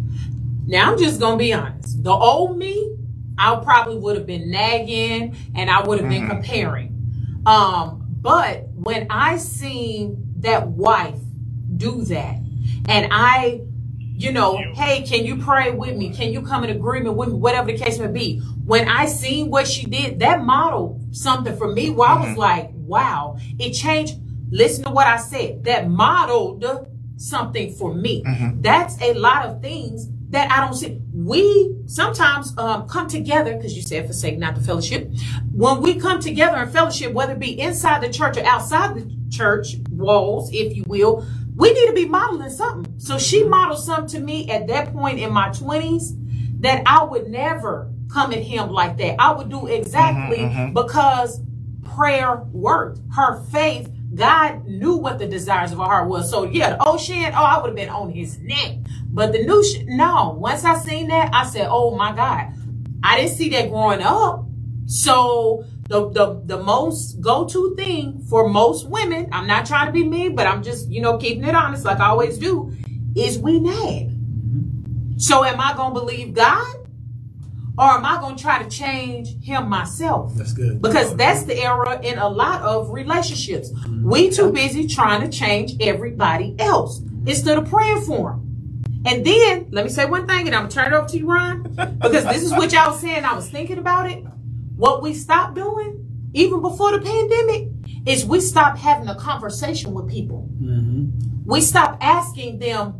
Now I'm just gonna be honest. The old me, I probably would have been nagging and I would have been Mhm. comparing. Um, but when I seen that wife do that, and I, you know, hey, can you pray with me? Can you come in agreement with me? Whatever the case may be. When I seen what she did, that modeled something for me where I was Mhm. like, wow, it changed. Listen to what I said. That modeled something for me. Mhm. That's a lot of things that I don't see. We sometimes um, come together because you said forsake not the fellowship. When we come together in fellowship, whether it be inside the church or outside the church walls, if you will, we need to be modeling something. So she modeled something to me at that point in my twenties that I would never come at him like that. I would do exactly Mhm, mhm. because prayer worked. Her faith, God knew what the desires of her heart was. So yeah, the old shit, oh, I would have been on his neck. But the new shit, no. Once I seen that, I said, oh my God. I didn't see that growing up. So the the the most go to thing for most women, I'm not trying to be mean, but I'm just you know keeping it honest like I always do, is we nag. So am I gonna believe God, or am I gonna try to change him myself? That's good. Because that's the error in a lot of relationships. Mm-hmm. We too busy trying to change everybody else instead of praying for them. And then let me say one thing, and I'm gonna turn it over to you, Ron, because this is what y'all was saying. I was thinking about it. What we stopped doing, even before the pandemic, is we stopped having a conversation with people. Mm-hmm. We stopped asking them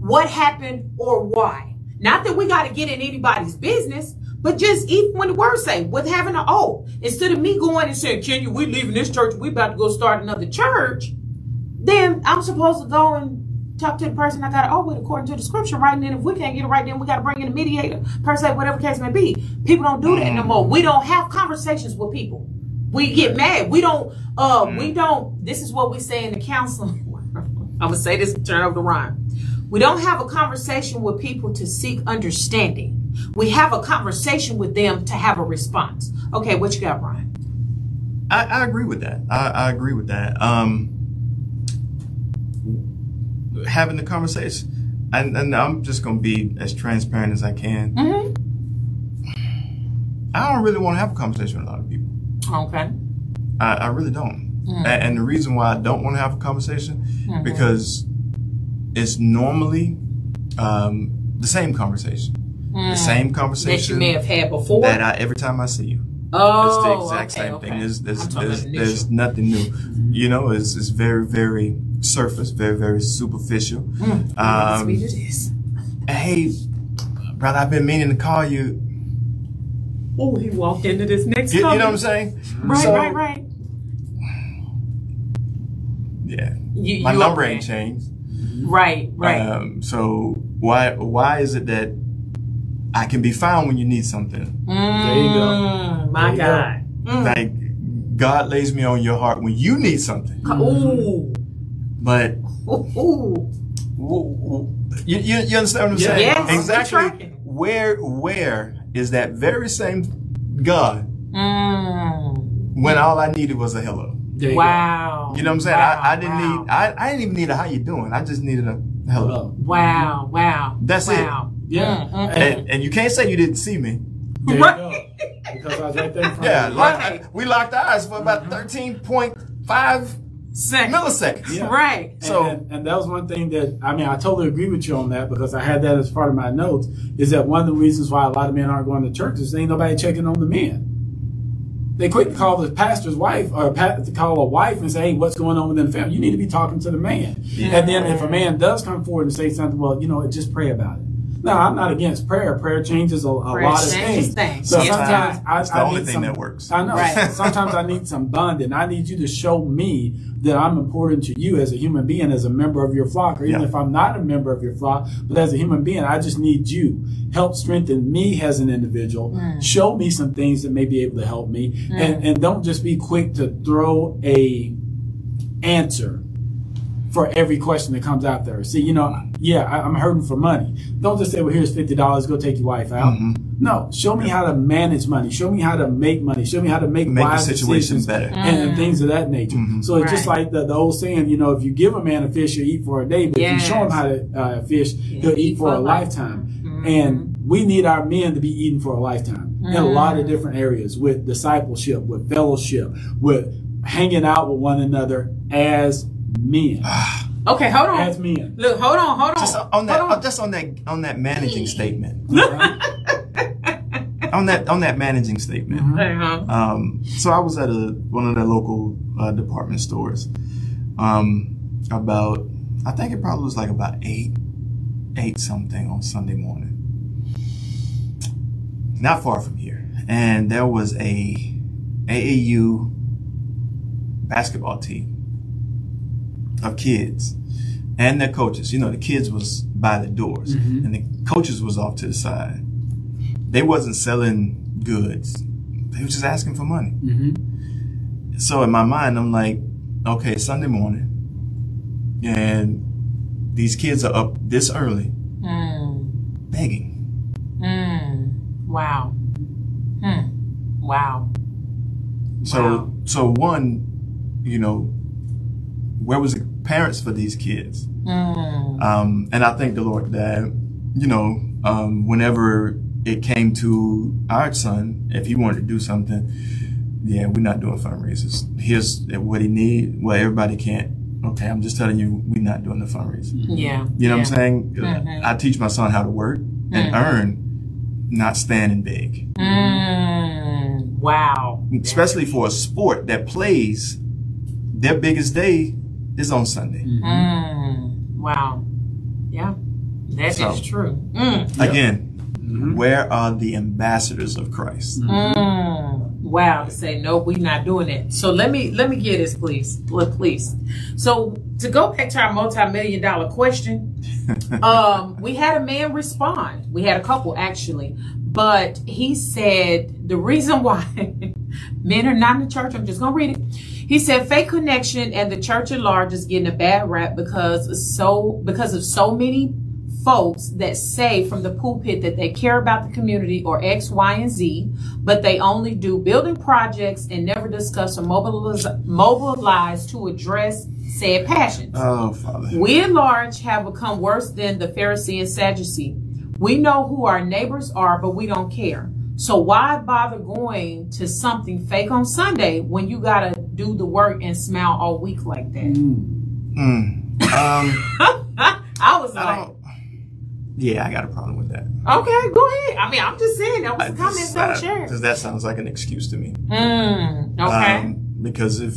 what happened or why. Not that we got to get in anybody's business, but just even when the word say, with having an oh, instead of me going and saying, Kenya, we leaving this church, we about to go start another church, then I'm supposed to go and talk to the person I got to oath with according to the scripture, right? And then if we can't get it right, then we got to bring in a mediator, per se, whatever case may be. People don't do that no more. We don't have conversations with people. We get mad. We don't, uh, we don't, this is what we say in the counseling. I'm gonna say this and turn over to Ron. We don't have a conversation with people to seek understanding. We have a conversation with them to have a response. Okay, what you got, Ron? I, I agree with that. I, I agree with that. Um, having the conversation, and, and I'm just going to be as transparent as I can. Mm-hmm. I don't really want to have a conversation with a lot of people. Okay. I, I really don't. Mm. A- And, the reason why I don't want to have a conversation Mhm. because it's normally um, the same conversation, the same conversation That you may have had before. that I every time I see you. oh, It's the exact okay, same okay. thing. There's there's there's, there's nothing new. You know, it's it's very very surface, very very superficial. Mm. Um, Sweet it is. Hey, brother, I've been meaning to call you. Oh, he walked into this next. You, you know what I'm saying? Right, So, right, right. Yeah, You, my you number okay. ain't changed. Right, right. Um, so why why is it that I can be found when you need something? mm, you go. My There you God. Mm. Like God lays me on your heart when you need something. Ooh. But Ooh. Ooh. w- w- you, you, you understand what I'm Yeah. saying? Yes, exactly. Where where is that very same God Mm. when all I needed was a hello? You Wow. You know what I'm saying? Wow, I, I didn't wow. need I, I didn't even need a how you doing. I just needed a hello. Hello. Wow. Wow. That's it. wow. Yeah. Mm, mm, mm. And, and you can't say you didn't see me. There you Right. go. Because I was right there in front Yeah, of you. like, Right. we locked eyes for about 13.5 Second. milliseconds. Yeah. Right. And- So- and, and that was one thing that I mean I totally agree with you on that because I had that as part of my notes is that one of the reasons why a lot of men aren't going to church is ain't nobody checking on the men. They quick to call the pastor's wife or pa- to call a wife and say, "Hey, what's going on within the family?" You need to be talking to the man. And then if a man does come forward and say something, well, you know, just pray about it. No, I'm not against prayer. Prayer changes a, a Prayer lot of things. things. So Yes. sometimes I, It's the I only need thing some- that works. I know. Right. Sometimes I need some bonding. I need you to show me that I'm important to you as a human being, as a member of your flock, or even Yeah. if I'm not a member of your flock, but as a human being, I just need you. Help strengthen me as an individual. Mm. Show me some things that may be able to help me, and and don't just be quick to throw a answer for every question that comes out there. See, you know, yeah, I, I'm hurting for money. Don't just say, well, here's fifty dollars, go take your wife out. Mm-hmm. No, show me how to manage money. Show me how to make money. Show me how to make, Make the wise situation decisions better. and, and things of that nature. Mhm. So it's just like the, the old saying, you know, if you give a man a fish, he'll eat for a day, but if you show him how to uh, fish, he'll eat for a lifetime. Mhm. And we need our men to be eating for a lifetime in a lot of different areas with discipleship, with fellowship, with hanging out with one another as men. Okay, hold on. as men. Look, hold on, hold on. Just on that, on. just on that, on that managing statement. on that, on that managing statement. Uh-huh. Um, so I was at a one of the local uh, department stores. Um, about, I think it probably was like about eight, eight something on Sunday morning. Not far from here, and there was a AAU basketball team of kids and their coaches. You know, the kids was by the doors, and the coaches was off to the side. they wasn't selling goods. They were just asking for money. Mm-hmm. So in my mind, I'm like, okay, Sunday morning, and these kids are up this early Mm. begging. Mm. Wow. Hmm. Wow. So Wow. so one, you know, where was the parents for these kids? Mm. Um, and I thank the Lord that, you know, um, whenever it came to our son, if he wanted to do something, yeah, we're not doing fundraisers. Here's what he need. Well, everybody can't. Okay, I'm just telling you, we're not doing the fundraiser. Yeah. You know yeah. what I'm saying? Mhm. I teach my son how to work and Mhm. earn, not stand and beg. Mm. Wow. Especially for a sport that plays, their biggest day is on Sunday. Mm. Wow. Yeah. That is So- true. Mm. Again, Mhm. where are the ambassadors of Christ? Mm. Wow. To say no, we're not doing it. So let me let me get this, please, Look, please. So to go back to our multi-million dollar question, um, we had a man respond. We had a couple actually, but he said the reason why men are not in the church. I'm just gonna read it. He said fake connection and the church at large is getting a bad rap because so because of so many folks that say from the pulpit that they care about the community or X, Y, and Z, but they only do building projects and never discuss or mobilize, mobilize to address said passions. Oh, Father. We at large have become worse than the Pharisee and Sadducee. We know who our neighbors are, but we don't care. So why bother going to something fake on Sunday when you gotta do the work and smile all week like that? Mm. Um, I was I like. Yeah, I got a problem with that. okay, go ahead. I mean, I'm just saying that was I a comment just- don't I- share. Because that sounds like an excuse to me. Mm, okay. Um, because if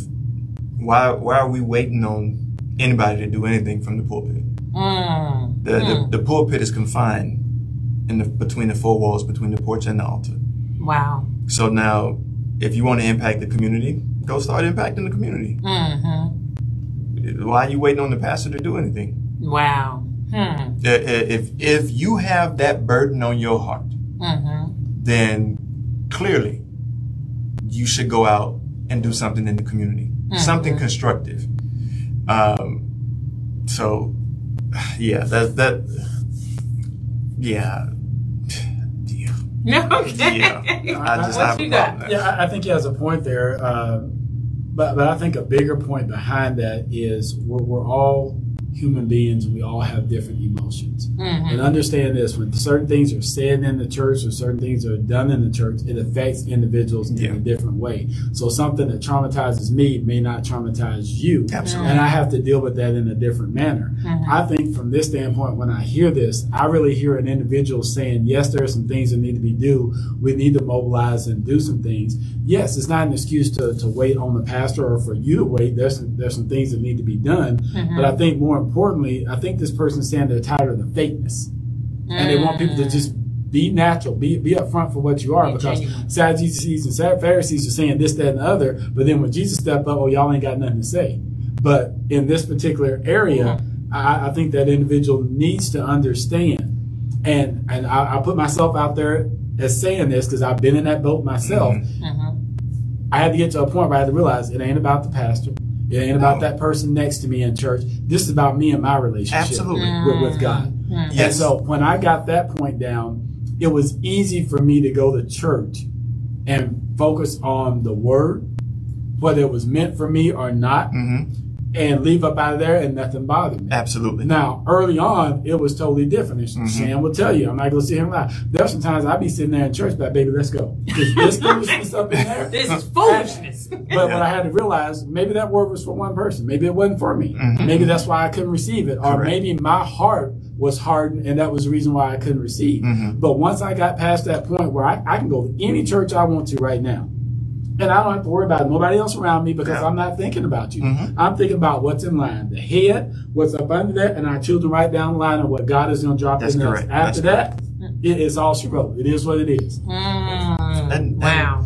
why why are we waiting on anybody to do anything from the pulpit? mm, The mm. the, the pulpit is confined in the between the four walls between the porch and the altar. wow. So now, if you want to impact the community, go start impacting the community. hmm Why are you waiting on the pastor to do anything? Wow. Hmm. If if you have that burden on your heart, hmm then clearly you should go out and do something in the community, something constructive. Um, so, yeah, that that, yeah, Okay. yeah. I just What have a problem that. Yeah, I- I think he has a point there. Uh, but, but I think a bigger point behind that is we're, we're all human beings we all have different emotions. Mhm. And understand this when certain things are said in the church or certain things are done in the church, it affects individuals in a different way. So something that traumatizes me may not traumatize you. Absolutely. And I have to deal with that in a different manner. Mhm. I think from this standpoint, when I hear this, I really hear an individual saying, yes, there are some things that need to be due. We need to mobilize and do some things. Yes, it's not an excuse to, to wait on the pastor or for you to wait. There's some, there's some things that need to be done. Mhm. But I think more importantly, I think this person's saying they're tired of the fakeness. And they want people to just be natural, be be upfront for what you are. Be because genuine. Sadducees and Sad- Pharisees are saying this, that, and the other. But then when Jesus stepped up, oh, y'all ain't got nothing to say. But in this particular area, I, I think that individual needs to understand. And and I, I put myself out there as saying this because I've been in that boat myself. Mhm. I had to get to a point where I had to realize it ain't about the pastor. It ain't about that person next to me in church. This is about me and my relationship Absolutely. with, with God. Mhm. And so when I got that point down, it was easy for me to go to church and focus on the word, whether it was meant for me or not, hmm and leave up out of there and nothing bothered me. Absolutely. Now, early on, it was totally different. And Mhm. Shan will tell you, I'm not going to sit here and lie. There are some times I'd be sitting there in church, but baby, let's go. Because this foolishness up in there. This is foolishness. But what I had to realize, maybe that word was for one person. Maybe it wasn't for me. Mhm. Maybe that's why I couldn't receive it. Or Correct. maybe my heart was hardened and that was the reason why I couldn't receive. Mhm. But once I got past that point where I, I can go to any church I want to right now. And I don't have to worry about nobody else around me because Yeah. I'm not thinking about you. Mhm. I'm thinking about what's in line. The head, what's up under that, and our children right down the line of what God is going to drop That's in us. After That's that, it is all she wrote. It is what it is. Mm. And- wow.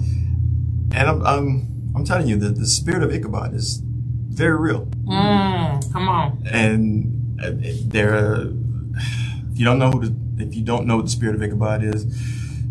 And I'm, I'm, I'm telling you that the spirit of Ichabod is very real. Mm. Come on. and uh, there are, if you don't know who the, if you don't know what the spirit of Ichabod is,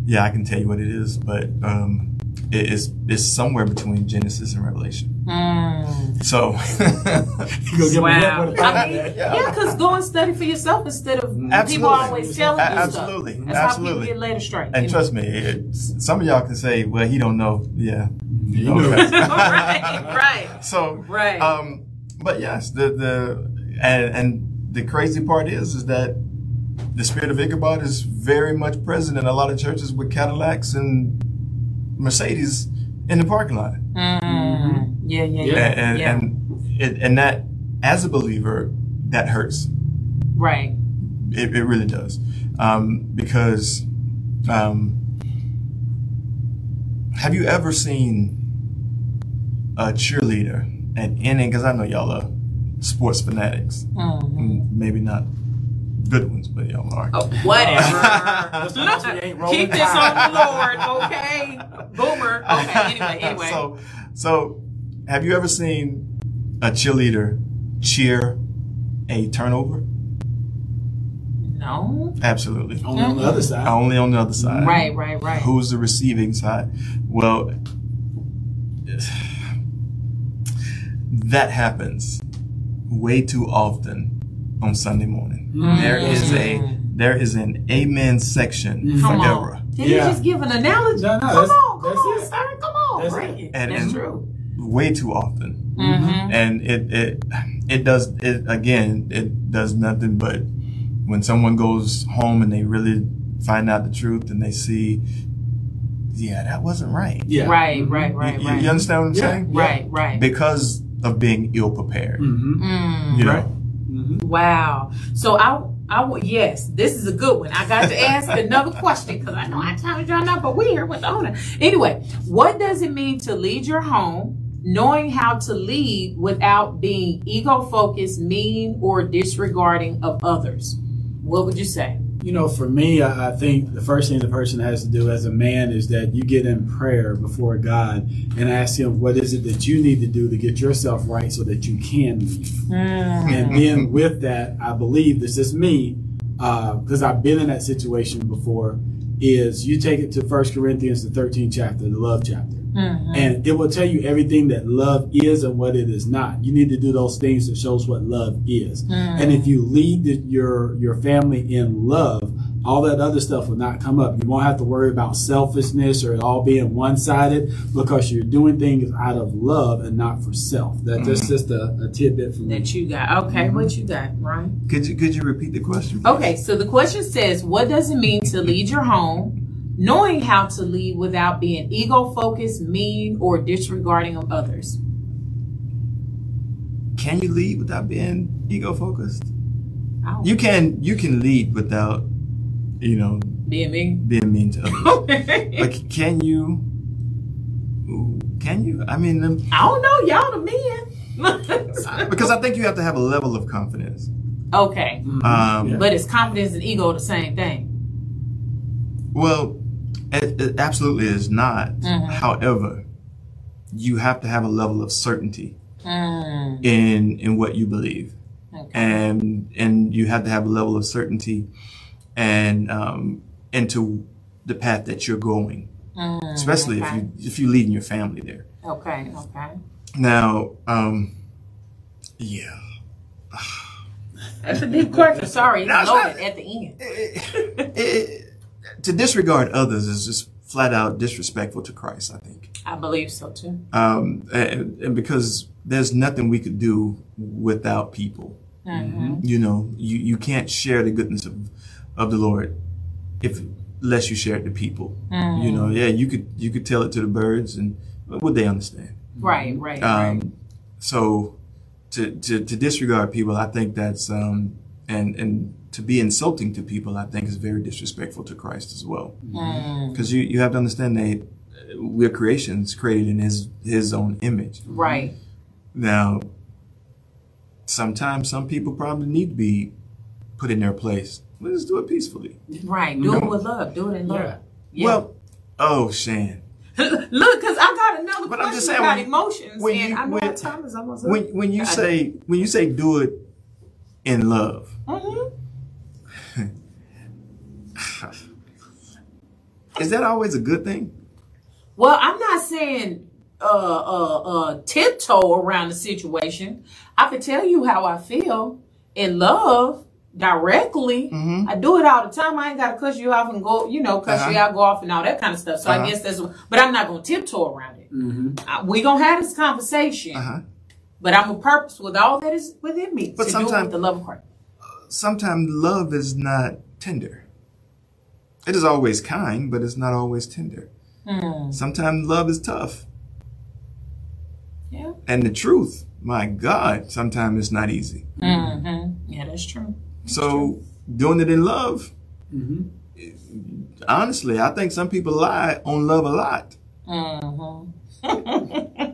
yeah, I can tell you what it is, but um, it is it's somewhere between Genesis and Revelation. Mm. So You go get Wow. head with mean, yeah, because go and study for yourself instead of people always telling you A- absolutely. stuff. That's Absolutely. how people get led astray. and trust me, it, some of y'all can say, "Well, he don't know." Yeah, You know. Okay. right, right, so right. Um, but yes, the the and and the crazy part is is that the spirit of Ichabod is very much present in a lot of churches with Cadillacs and Mercedes in the parking lot, Mm. Yeah, yeah, yeah. and and, yeah. and, it, and that as a believer that hurts. right. It, it really does, um, because um, have you ever seen a cheerleader at any? Because I know y'all are sports fanatics. Mhm. Mm, Maybe not good ones, but y'all are. Oh, whatever. Just because we ain't rolling Keep this on the Lord, okay? Boomer. Okay, anyway, anyway. so, so have you ever seen a cheerleader cheer a turnover? no. Absolutely. Only on the other side. Only on the other side. Right, right, right. Who's the receiving side? Well, that happens way too often on Sunday morning. Mm. There is a there is an amen section Come forever. on. Did Yeah. you just give an analogy? No, no, come that's- on, come that's on, it. sir. Come on, That's bring it. it. And- That's and- true. Way too often. Mm-hmm. And it it it does it again, it does nothing but when someone goes home and they really find out the truth and they see yeah, that wasn't right. Yeah. Right, right, right, you, right. you understand what I'm Yeah. saying? Right, right. Because of being ill prepared. Mm-hmm. Mm. You know? Right. Mm-hmm. Wow. So I, I yes, this is a good one. I got to ask another question because I know I told y'all not, but we here with the owner. Anyway, what does it mean to lead your home, knowing how to lead without being ego focused, mean, or disregarding of others? What would you say? You know, for me, I, I think the first thing the person has to do as a man is that you get in prayer before God and ask Him, what is it that you need to do to get yourself right so that you can lead? Mm. And then with that, I believe this is me, uh, because I've been in that situation before, is you take it to First Corinthians, the 13th chapter, the love chapter. Mhm. And it will tell you everything that love is and what it is not. You need to do those things that shows what love is. Mm. And if you lead the, your your family in love, all that other stuff will not come up. You won't have to worry about selfishness or it all being one sided because you're doing things out of love and not for self. That, That's mm. just a, a tidbit from me. That you got. Okay, mm-hmm. what you got, Ryan? Could you could you repeat the question? please? Okay, so the question says, what does it mean to lead your home, knowing how to lead without being ego focused, mean, or disregarding of others? Can you lead without being ego focused? You can you can lead without, you know, being mean. being mean to others. but can you? Can you? I mean, um, I don't know, y'all the men. because I think you have to have a level of confidence. okay, Mhm. Um, Yeah. but is confidence and ego the same thing? Well, it, it absolutely is not. Mhm. However, you have to have a level of certainty Mm, in in what you believe, okay. and and you have to have a level of certainty and um, into the path that you're going, Mm, especially okay. if you if you lead in your family there. Okay, okay. Now, um, yeah. That's a deep question. Sorry, No, it's loaded at the end. It- it- to disregard others is just flat out disrespectful to Christ. I think. I believe so too. um, and, and because there's nothing we could do without people. Mhm. You know, you, you can't share the goodness of, of the Lord if unless you share it to people. Mm. You know, yeah, you could you could tell it to the birds, and would they understand? Right, right, right. Um, so to, to to disregard people, I think that's um, and and to be insulting to people, I think is very disrespectful to Christ as well. Mm, Because you, you have to understand that we're creations created in His His own image. right. Now, sometimes some people probably need to be put in their place. Let's do it peacefully. Right. Do it with love. Do it in love. Yeah. Yeah. Well, oh, Shan. Look, because I got another But I'm question just saying, about when- emotions, when and you- I know when- time is almost up. When when you say when you say do it in love, Mhm. is that always a good thing? Well, I'm not saying uh, uh, uh, tiptoe around the situation. I can tell you how I feel in love directly. Mm-hmm. I do it all the time. I ain't got to cuss you off and go, you know, cuss you Uh-huh. out, go off and all that kind of stuff. So I Uh-huh. guess that's, but I'm not going to tiptoe around it. Uh, we going to have this conversation, Uh-huh. but I'm a purpose with all that is within me But to do it with the love of Christ. Sometimes love is not tender. It is always kind, but it's not always tender. Hmm. Sometimes love is tough. Yeah. And the truth, my God, sometimes it's not easy. hmm Yeah, that's true. So doing it in love, Mhm. honestly, I think some people lie on love a lot. Mm-hmm.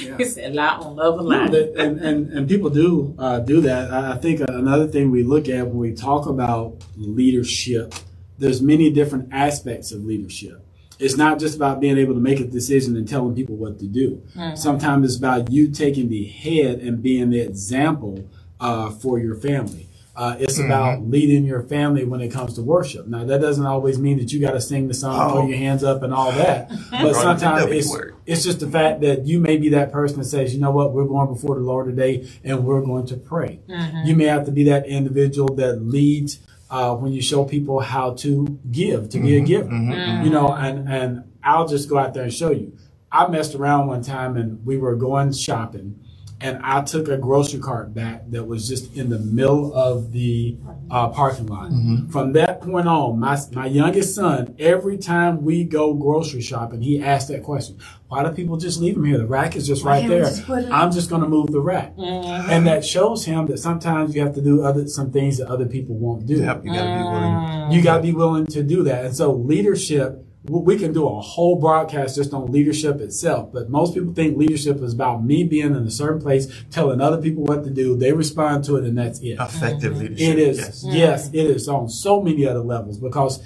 Yeah. He said, lie on love a No, and, and, and people do uh, do that. I I think another thing we look at when we talk about leadership, there's many different aspects of leadership. It's not just about being able to make a decision and telling people what to do. Sometimes it's about you taking the head and being the example uh, for your family. Uh, it's about leading your family when it comes to worship. Now, that doesn't always mean that you got to sing the song, Oh. throw your hands up, and all that. But sometimes it's, it's just the fact that you may be that person that says, you know what, we're going before the Lord today and we're going to pray. You may have to be that individual that leads uh, when you show people how to give, to be a mm-hmm. giver. Mm-hmm. Mm. You know, and, and I'll just go out there and show you. I messed around one time and we were going shopping and I took a grocery cart back that was just in the middle of the uh, parking lot. Mm-hmm. From that point on, my my youngest son, every time we go grocery shopping, he asks that question: Why do people just leave them here? The rack is just right there. just I'm just going to move the rack, and that shows him that sometimes you have to do other some things that other people won't do. Yep, you gotta be willing. You got to be willing to do that. And so leadership, w- we can do a whole broadcast just on leadership itself. But most people think leadership is about me being in a certain place, telling other people what to do. They respond to it and that's it. Effective mm-hmm. leadership. It is, Yes. Mm-hmm. yes, it is on so many other levels because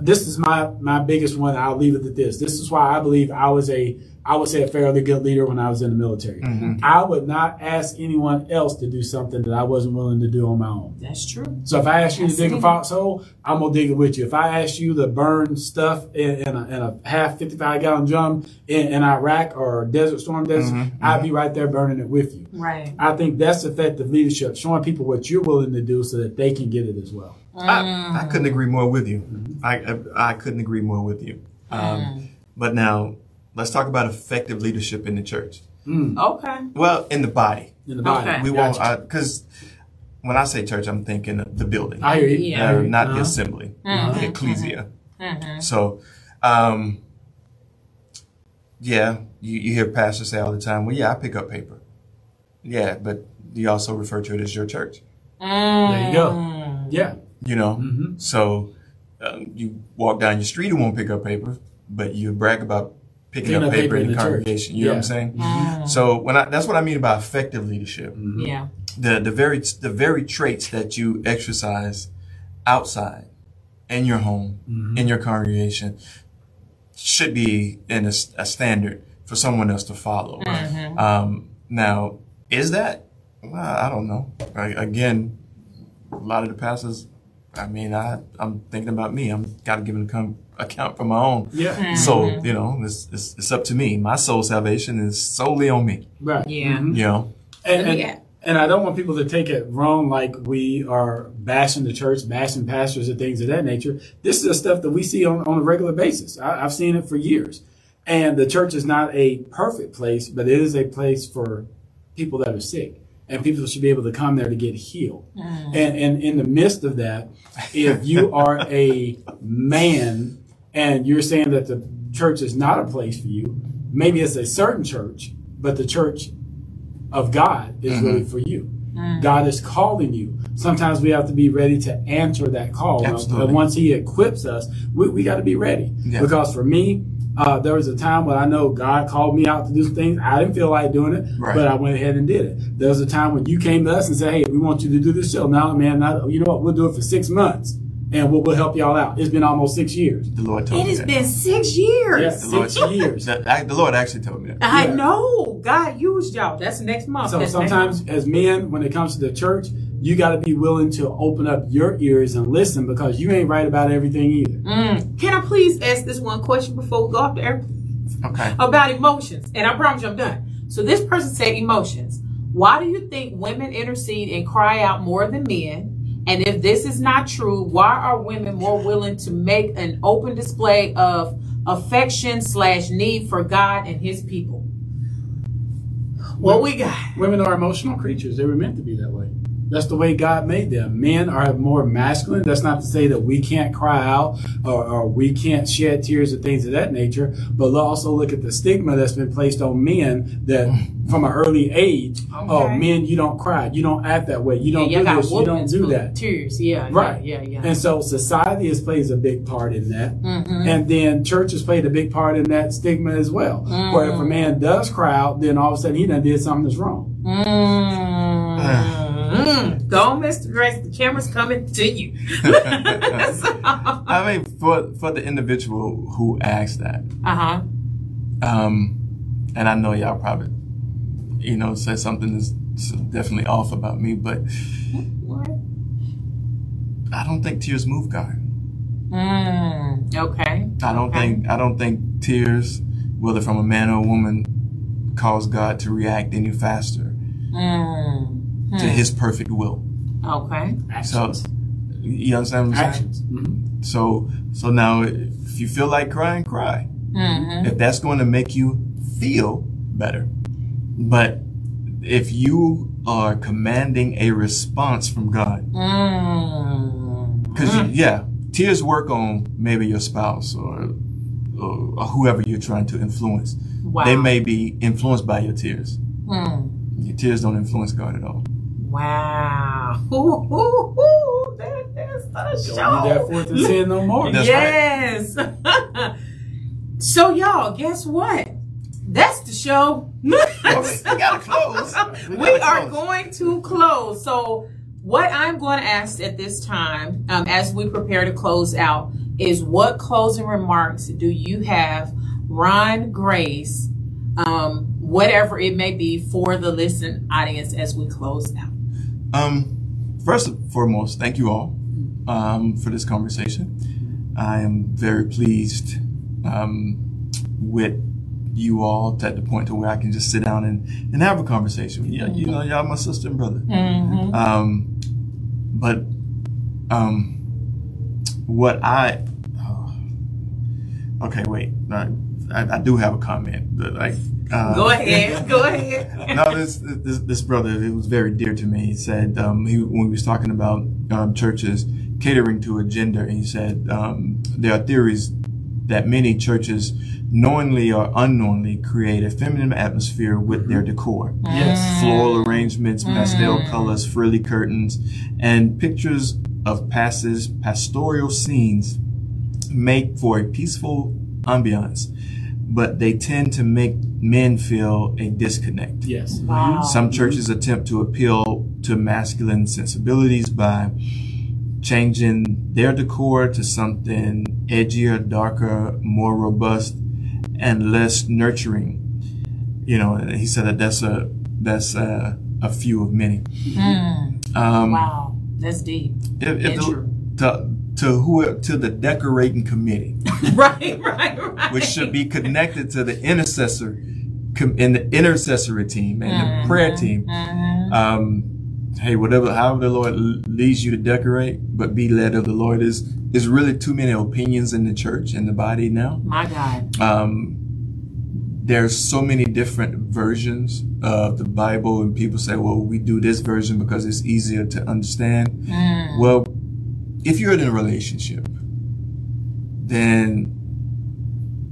this is my, my biggest one. I'll leave it at this. This is why I believe I was a, I would say a fairly good leader when I was in the military. Mm-hmm. I would not ask anyone else to do something that I wasn't willing to do on my own. That's true. So if I ask you to That's dig a foxhole, I'm gonna dig it with you. If I ask you to burn stuff in, in, a, in a half 55 gallon drum in, in Iraq or Desert Storm Desert, mm-hmm, mm-hmm. I'd be right there burning it with you. Right. I think that's effective leadership, showing people what you're willing to do so that they can get it as well. I, I couldn't agree more with you. I, I I couldn't agree more with you. Um, mm. But now let's talk about effective leadership in the church. Okay. Well, in the body, In the body. Okay. we won't because when I say church, I'm thinking of the building, I hear you. Yeah. I hear uh, you. not the Uh-huh. assembly, Mhm. the ecclesia. Mhm. So, um, yeah, you, you hear pastors say all the time, "Well, yeah, I pick up paper." Yeah, but you also refer to it as your church. There you go. Mm. Yeah. You know, hmm So um, you walk down your street and won't pick up paper, but you brag about picking Picking up up paper, paper in in the, the church. congregation. You know what I'm saying? Mm. So when I, that's what I mean by effective leadership. Mm-hmm. Mm-hmm. Yeah. The the very the very traits that you exercise outside, in your home, in your congregation, should be in a standard for someone else to follow. Um, now, is that? Well, I don't know. I, again, a lot of the pastors. I mean, I I'm thinking about me. I'm got to give an account, account for my own Yeah. soul. You know, it's, it's it's up to me. My soul salvation is solely on me. Right. Yeah. Mhm. You know. And, and, Yeah. and I don't want people to take it wrong like we are bashing the church, bashing pastors and things of that nature. This is the stuff that we see on, on a regular basis. I, I've seen it for years. And the church is not a perfect place, but it is a place for people that are sick. And people should be able to come there to get healed. Mm. And, and in the midst of that, if you are a man and you're saying that the church is not a place for you, maybe it's a certain church, but the church of God is mm-hmm. really for you. Mm. God is calling you. Sometimes we have to be ready to answer that call. Absolutely. And once He equips us, we, we got to be ready. Yeah. Because for me, uh, there was a time when I know God called me out to do things. I didn't feel like doing it, Right. but I went ahead and did it. There was a time when you came to us and said, "Hey, we want you to do this show." Now, man, not, you know what? We'll do it for six months. and we'll, we'll help y'all out. It's been almost six years. The Lord told It me It has that. been six years. Yes, The Lord, six years. that- I- the Lord actually told me that. I Yeah. know. God used y'all. That's next month. So That's next sometimes, as men, when it comes to the church, you got to be willing to open up your ears and listen because you ain't right about everything either. Mm. Can I please ask this one question before we go off the air? Okay. about emotions, and I promise you I'm done. So this person said emotions. Why do you think women intercede and cry out more than men? And if this is not true, why are women more willing to make an open display of affection slash need for God and His people? What we got? Women are emotional creatures. They were meant to be that way. That's the way God made them. Men are more masculine. That's not to say that we can't cry out or, or we can't shed tears or things of that nature, but also look at the stigma that's been placed on men that from an early age, oh, men, you don't cry. You don't act that way. You don't y'all do got this. You don't do that. Tears, yeah, Right. yeah, yeah. yeah. And so society has plays a big part in that. Mhm. And then church has played a big part in that stigma as well. Where if a man does cry out, then all of a sudden he done did something that's wrong. Mm. Go, Mr. Grace. The camera's coming to you. uh I mean, for for the individual who asked that, Uh huh. um, and I know y'all probably, you know, said something that's definitely off about me, but What? I don't think tears move God. Mm. Okay. I don't Okay. think I don't think tears, whether from a man or a woman, cause God to react any faster Mm. To His perfect will. Okay. So, you understand what I'm saying? Actions. Mhm. So, so now, if you feel like crying, cry. Mm-hmm. If that's going to make you feel better, but if you are commanding a response from God, Mm. because yeah, tears work on maybe your spouse or, or whoever you're trying to influence. Wow. They may be influenced by your tears. Mm. Your tears don't influence God at all. Wow. Ooh, ooh, ooh. That is the Don't show. need that forth and sin no more. That's yes. so y'all, guess what? That's the show. we gotta close. We We gotta are close. going to close. So, what I'm going to ask at this time, um, as we prepare to close out, is what closing remarks do you have, Ron Grace, um, whatever it may be, for the listen audience as we close out? Um, first and foremost, thank you all um, for this conversation. I am very pleased um, with you all to the point to where I can just sit down and, and have a conversation. Yeah, you know, y'all my sister and brother. Mm-hmm. Um, but um, what I oh, okay, wait, I, I, I do have a comment. But like, uh, Go ahead. Go ahead. no, this, this this brother, it was very dear to me. He said um, he when he was talking about um, churches catering to a gender, he said um, there are theories that many churches knowingly or unknowingly create a feminine atmosphere with their decor. Yes. Floral arrangements, pastel colors, frilly curtains, and pictures of passes, pastoral scenes make for a peaceful ambiance, but they tend to make men feel a disconnect. Yes. Wow. Some churches attempt to appeal to masculine sensibilities by changing their decor to something edgier, darker, more robust, and less nurturing. You know, he said that that's a that's a, a few of many. Mm. Um, Wow. That's deep. if, if the- to to who to the decorating committee, right, right, right. which should be connected to the intercessor in the intercessory team and the prayer team. Mhm. um, hey, whatever, however the Lord leads you to decorate, but be led of the Lord is is really too many opinions in the church and the body now. My God. Um, there's so many different versions of the Bible, and people say, "Well, we do this version because it's easier to understand." Mm. Well, if you're in a relationship, then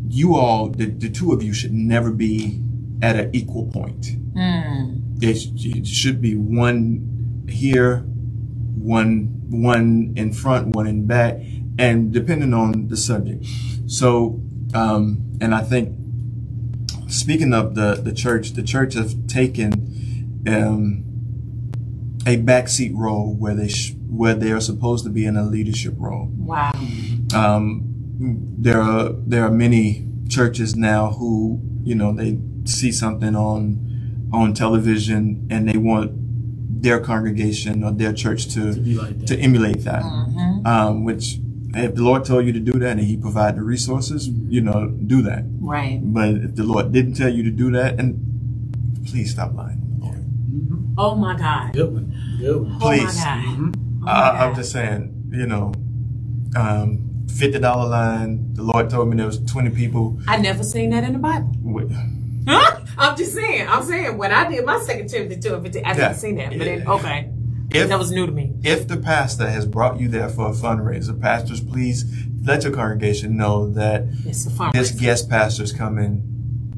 you all, the, the two of you, should never be at an equal point Mm. it, it should be one here, one one in front, one in back, and depending on the subject. So, um, and I think speaking of the the church, the church has taken um, a backseat role where they sh- where they're supposed to be in a leadership role. Wow. Um, there are there are many churches now who you know they see something on on television and they want their congregation or their church to To be like that. to emulate that. Mm-hmm. Um, which if the Lord told you to do that and He provided the resources, you know, do that. Right. But if the Lord didn't tell you to do that, and please stop lying on the Lord. Oh my God. Good one. Good one. Oh my Please. God. Mhm. Oh my I, I'm just saying, you know, um, fifty dollar line. The Lord told me there was twenty people. I never seen that in the Bible. Huh? I'm just saying. I'm saying when I did my second Timothy two I Yeah. didn't see that. But Yeah. okay, if that was new to me. if the pastor has brought you there for a fundraiser, pastors, please let your congregation know that It's a fun. this guest pastor is coming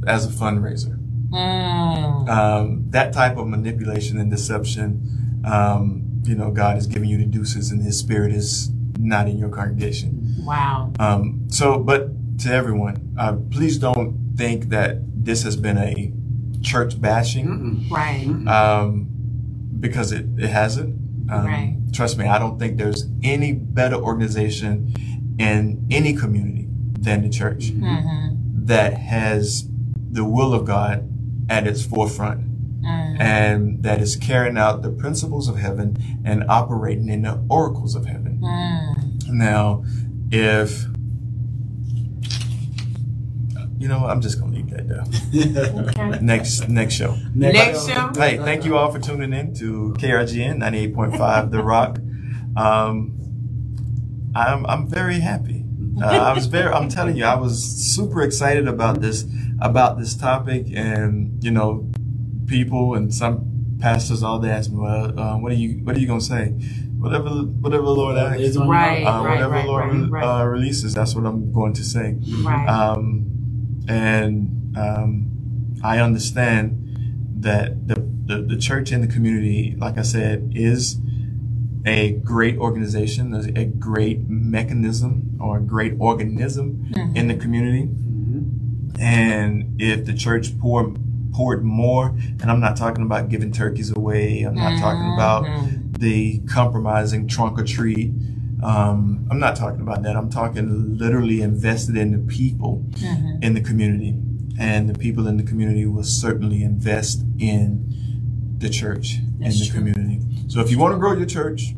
as a fundraiser. Mm. Um, that type of manipulation and deception, um, you know, God is giving you the deuces, and His Spirit is not in your congregation. Wow. Um, so, but to everyone, uh, please don't think that this has been a church bashing, Mm-mm. Right. um, because it, it hasn't. Um, Right. Trust me, I don't think there's any better organization in any community than the church Mm-hmm. that has the will of God at its forefront Mm. and that is carrying out the principles of heaven and operating in the oracles of heaven. Mm. Now, if you know, I'm just gonna leave that there. Okay. Next, next show. Next show. Hey, thank you all for tuning in to KRGN 98.5 The Rock. Um, I'm I'm very happy. Uh, I was very. I'm telling you, I was super excited about this about this topic, and you know, people and some pastors all day ask me, "Well, uh, what are you what are you gonna say?" Whatever whatever the Lord asks, It's Right. uh, right, whatever right, Lord right, right. Uh, releases, that's what I'm going to say. Right. Um, and um, I understand that the, the, the church and the community, like I said, is a great organization, a a great mechanism or a great organism Mm-hmm. in the community. Mhm. And if the church poured poured more, and I'm not talking about giving turkeys away, I'm not talking about Mhm. The compromising trunk or treat. Um, I'm not talking about that. I'm talking literally invested in the people Mhm. in the community, and the people in the community will certainly invest in the church That's in the true. community. So if you want to grow your church,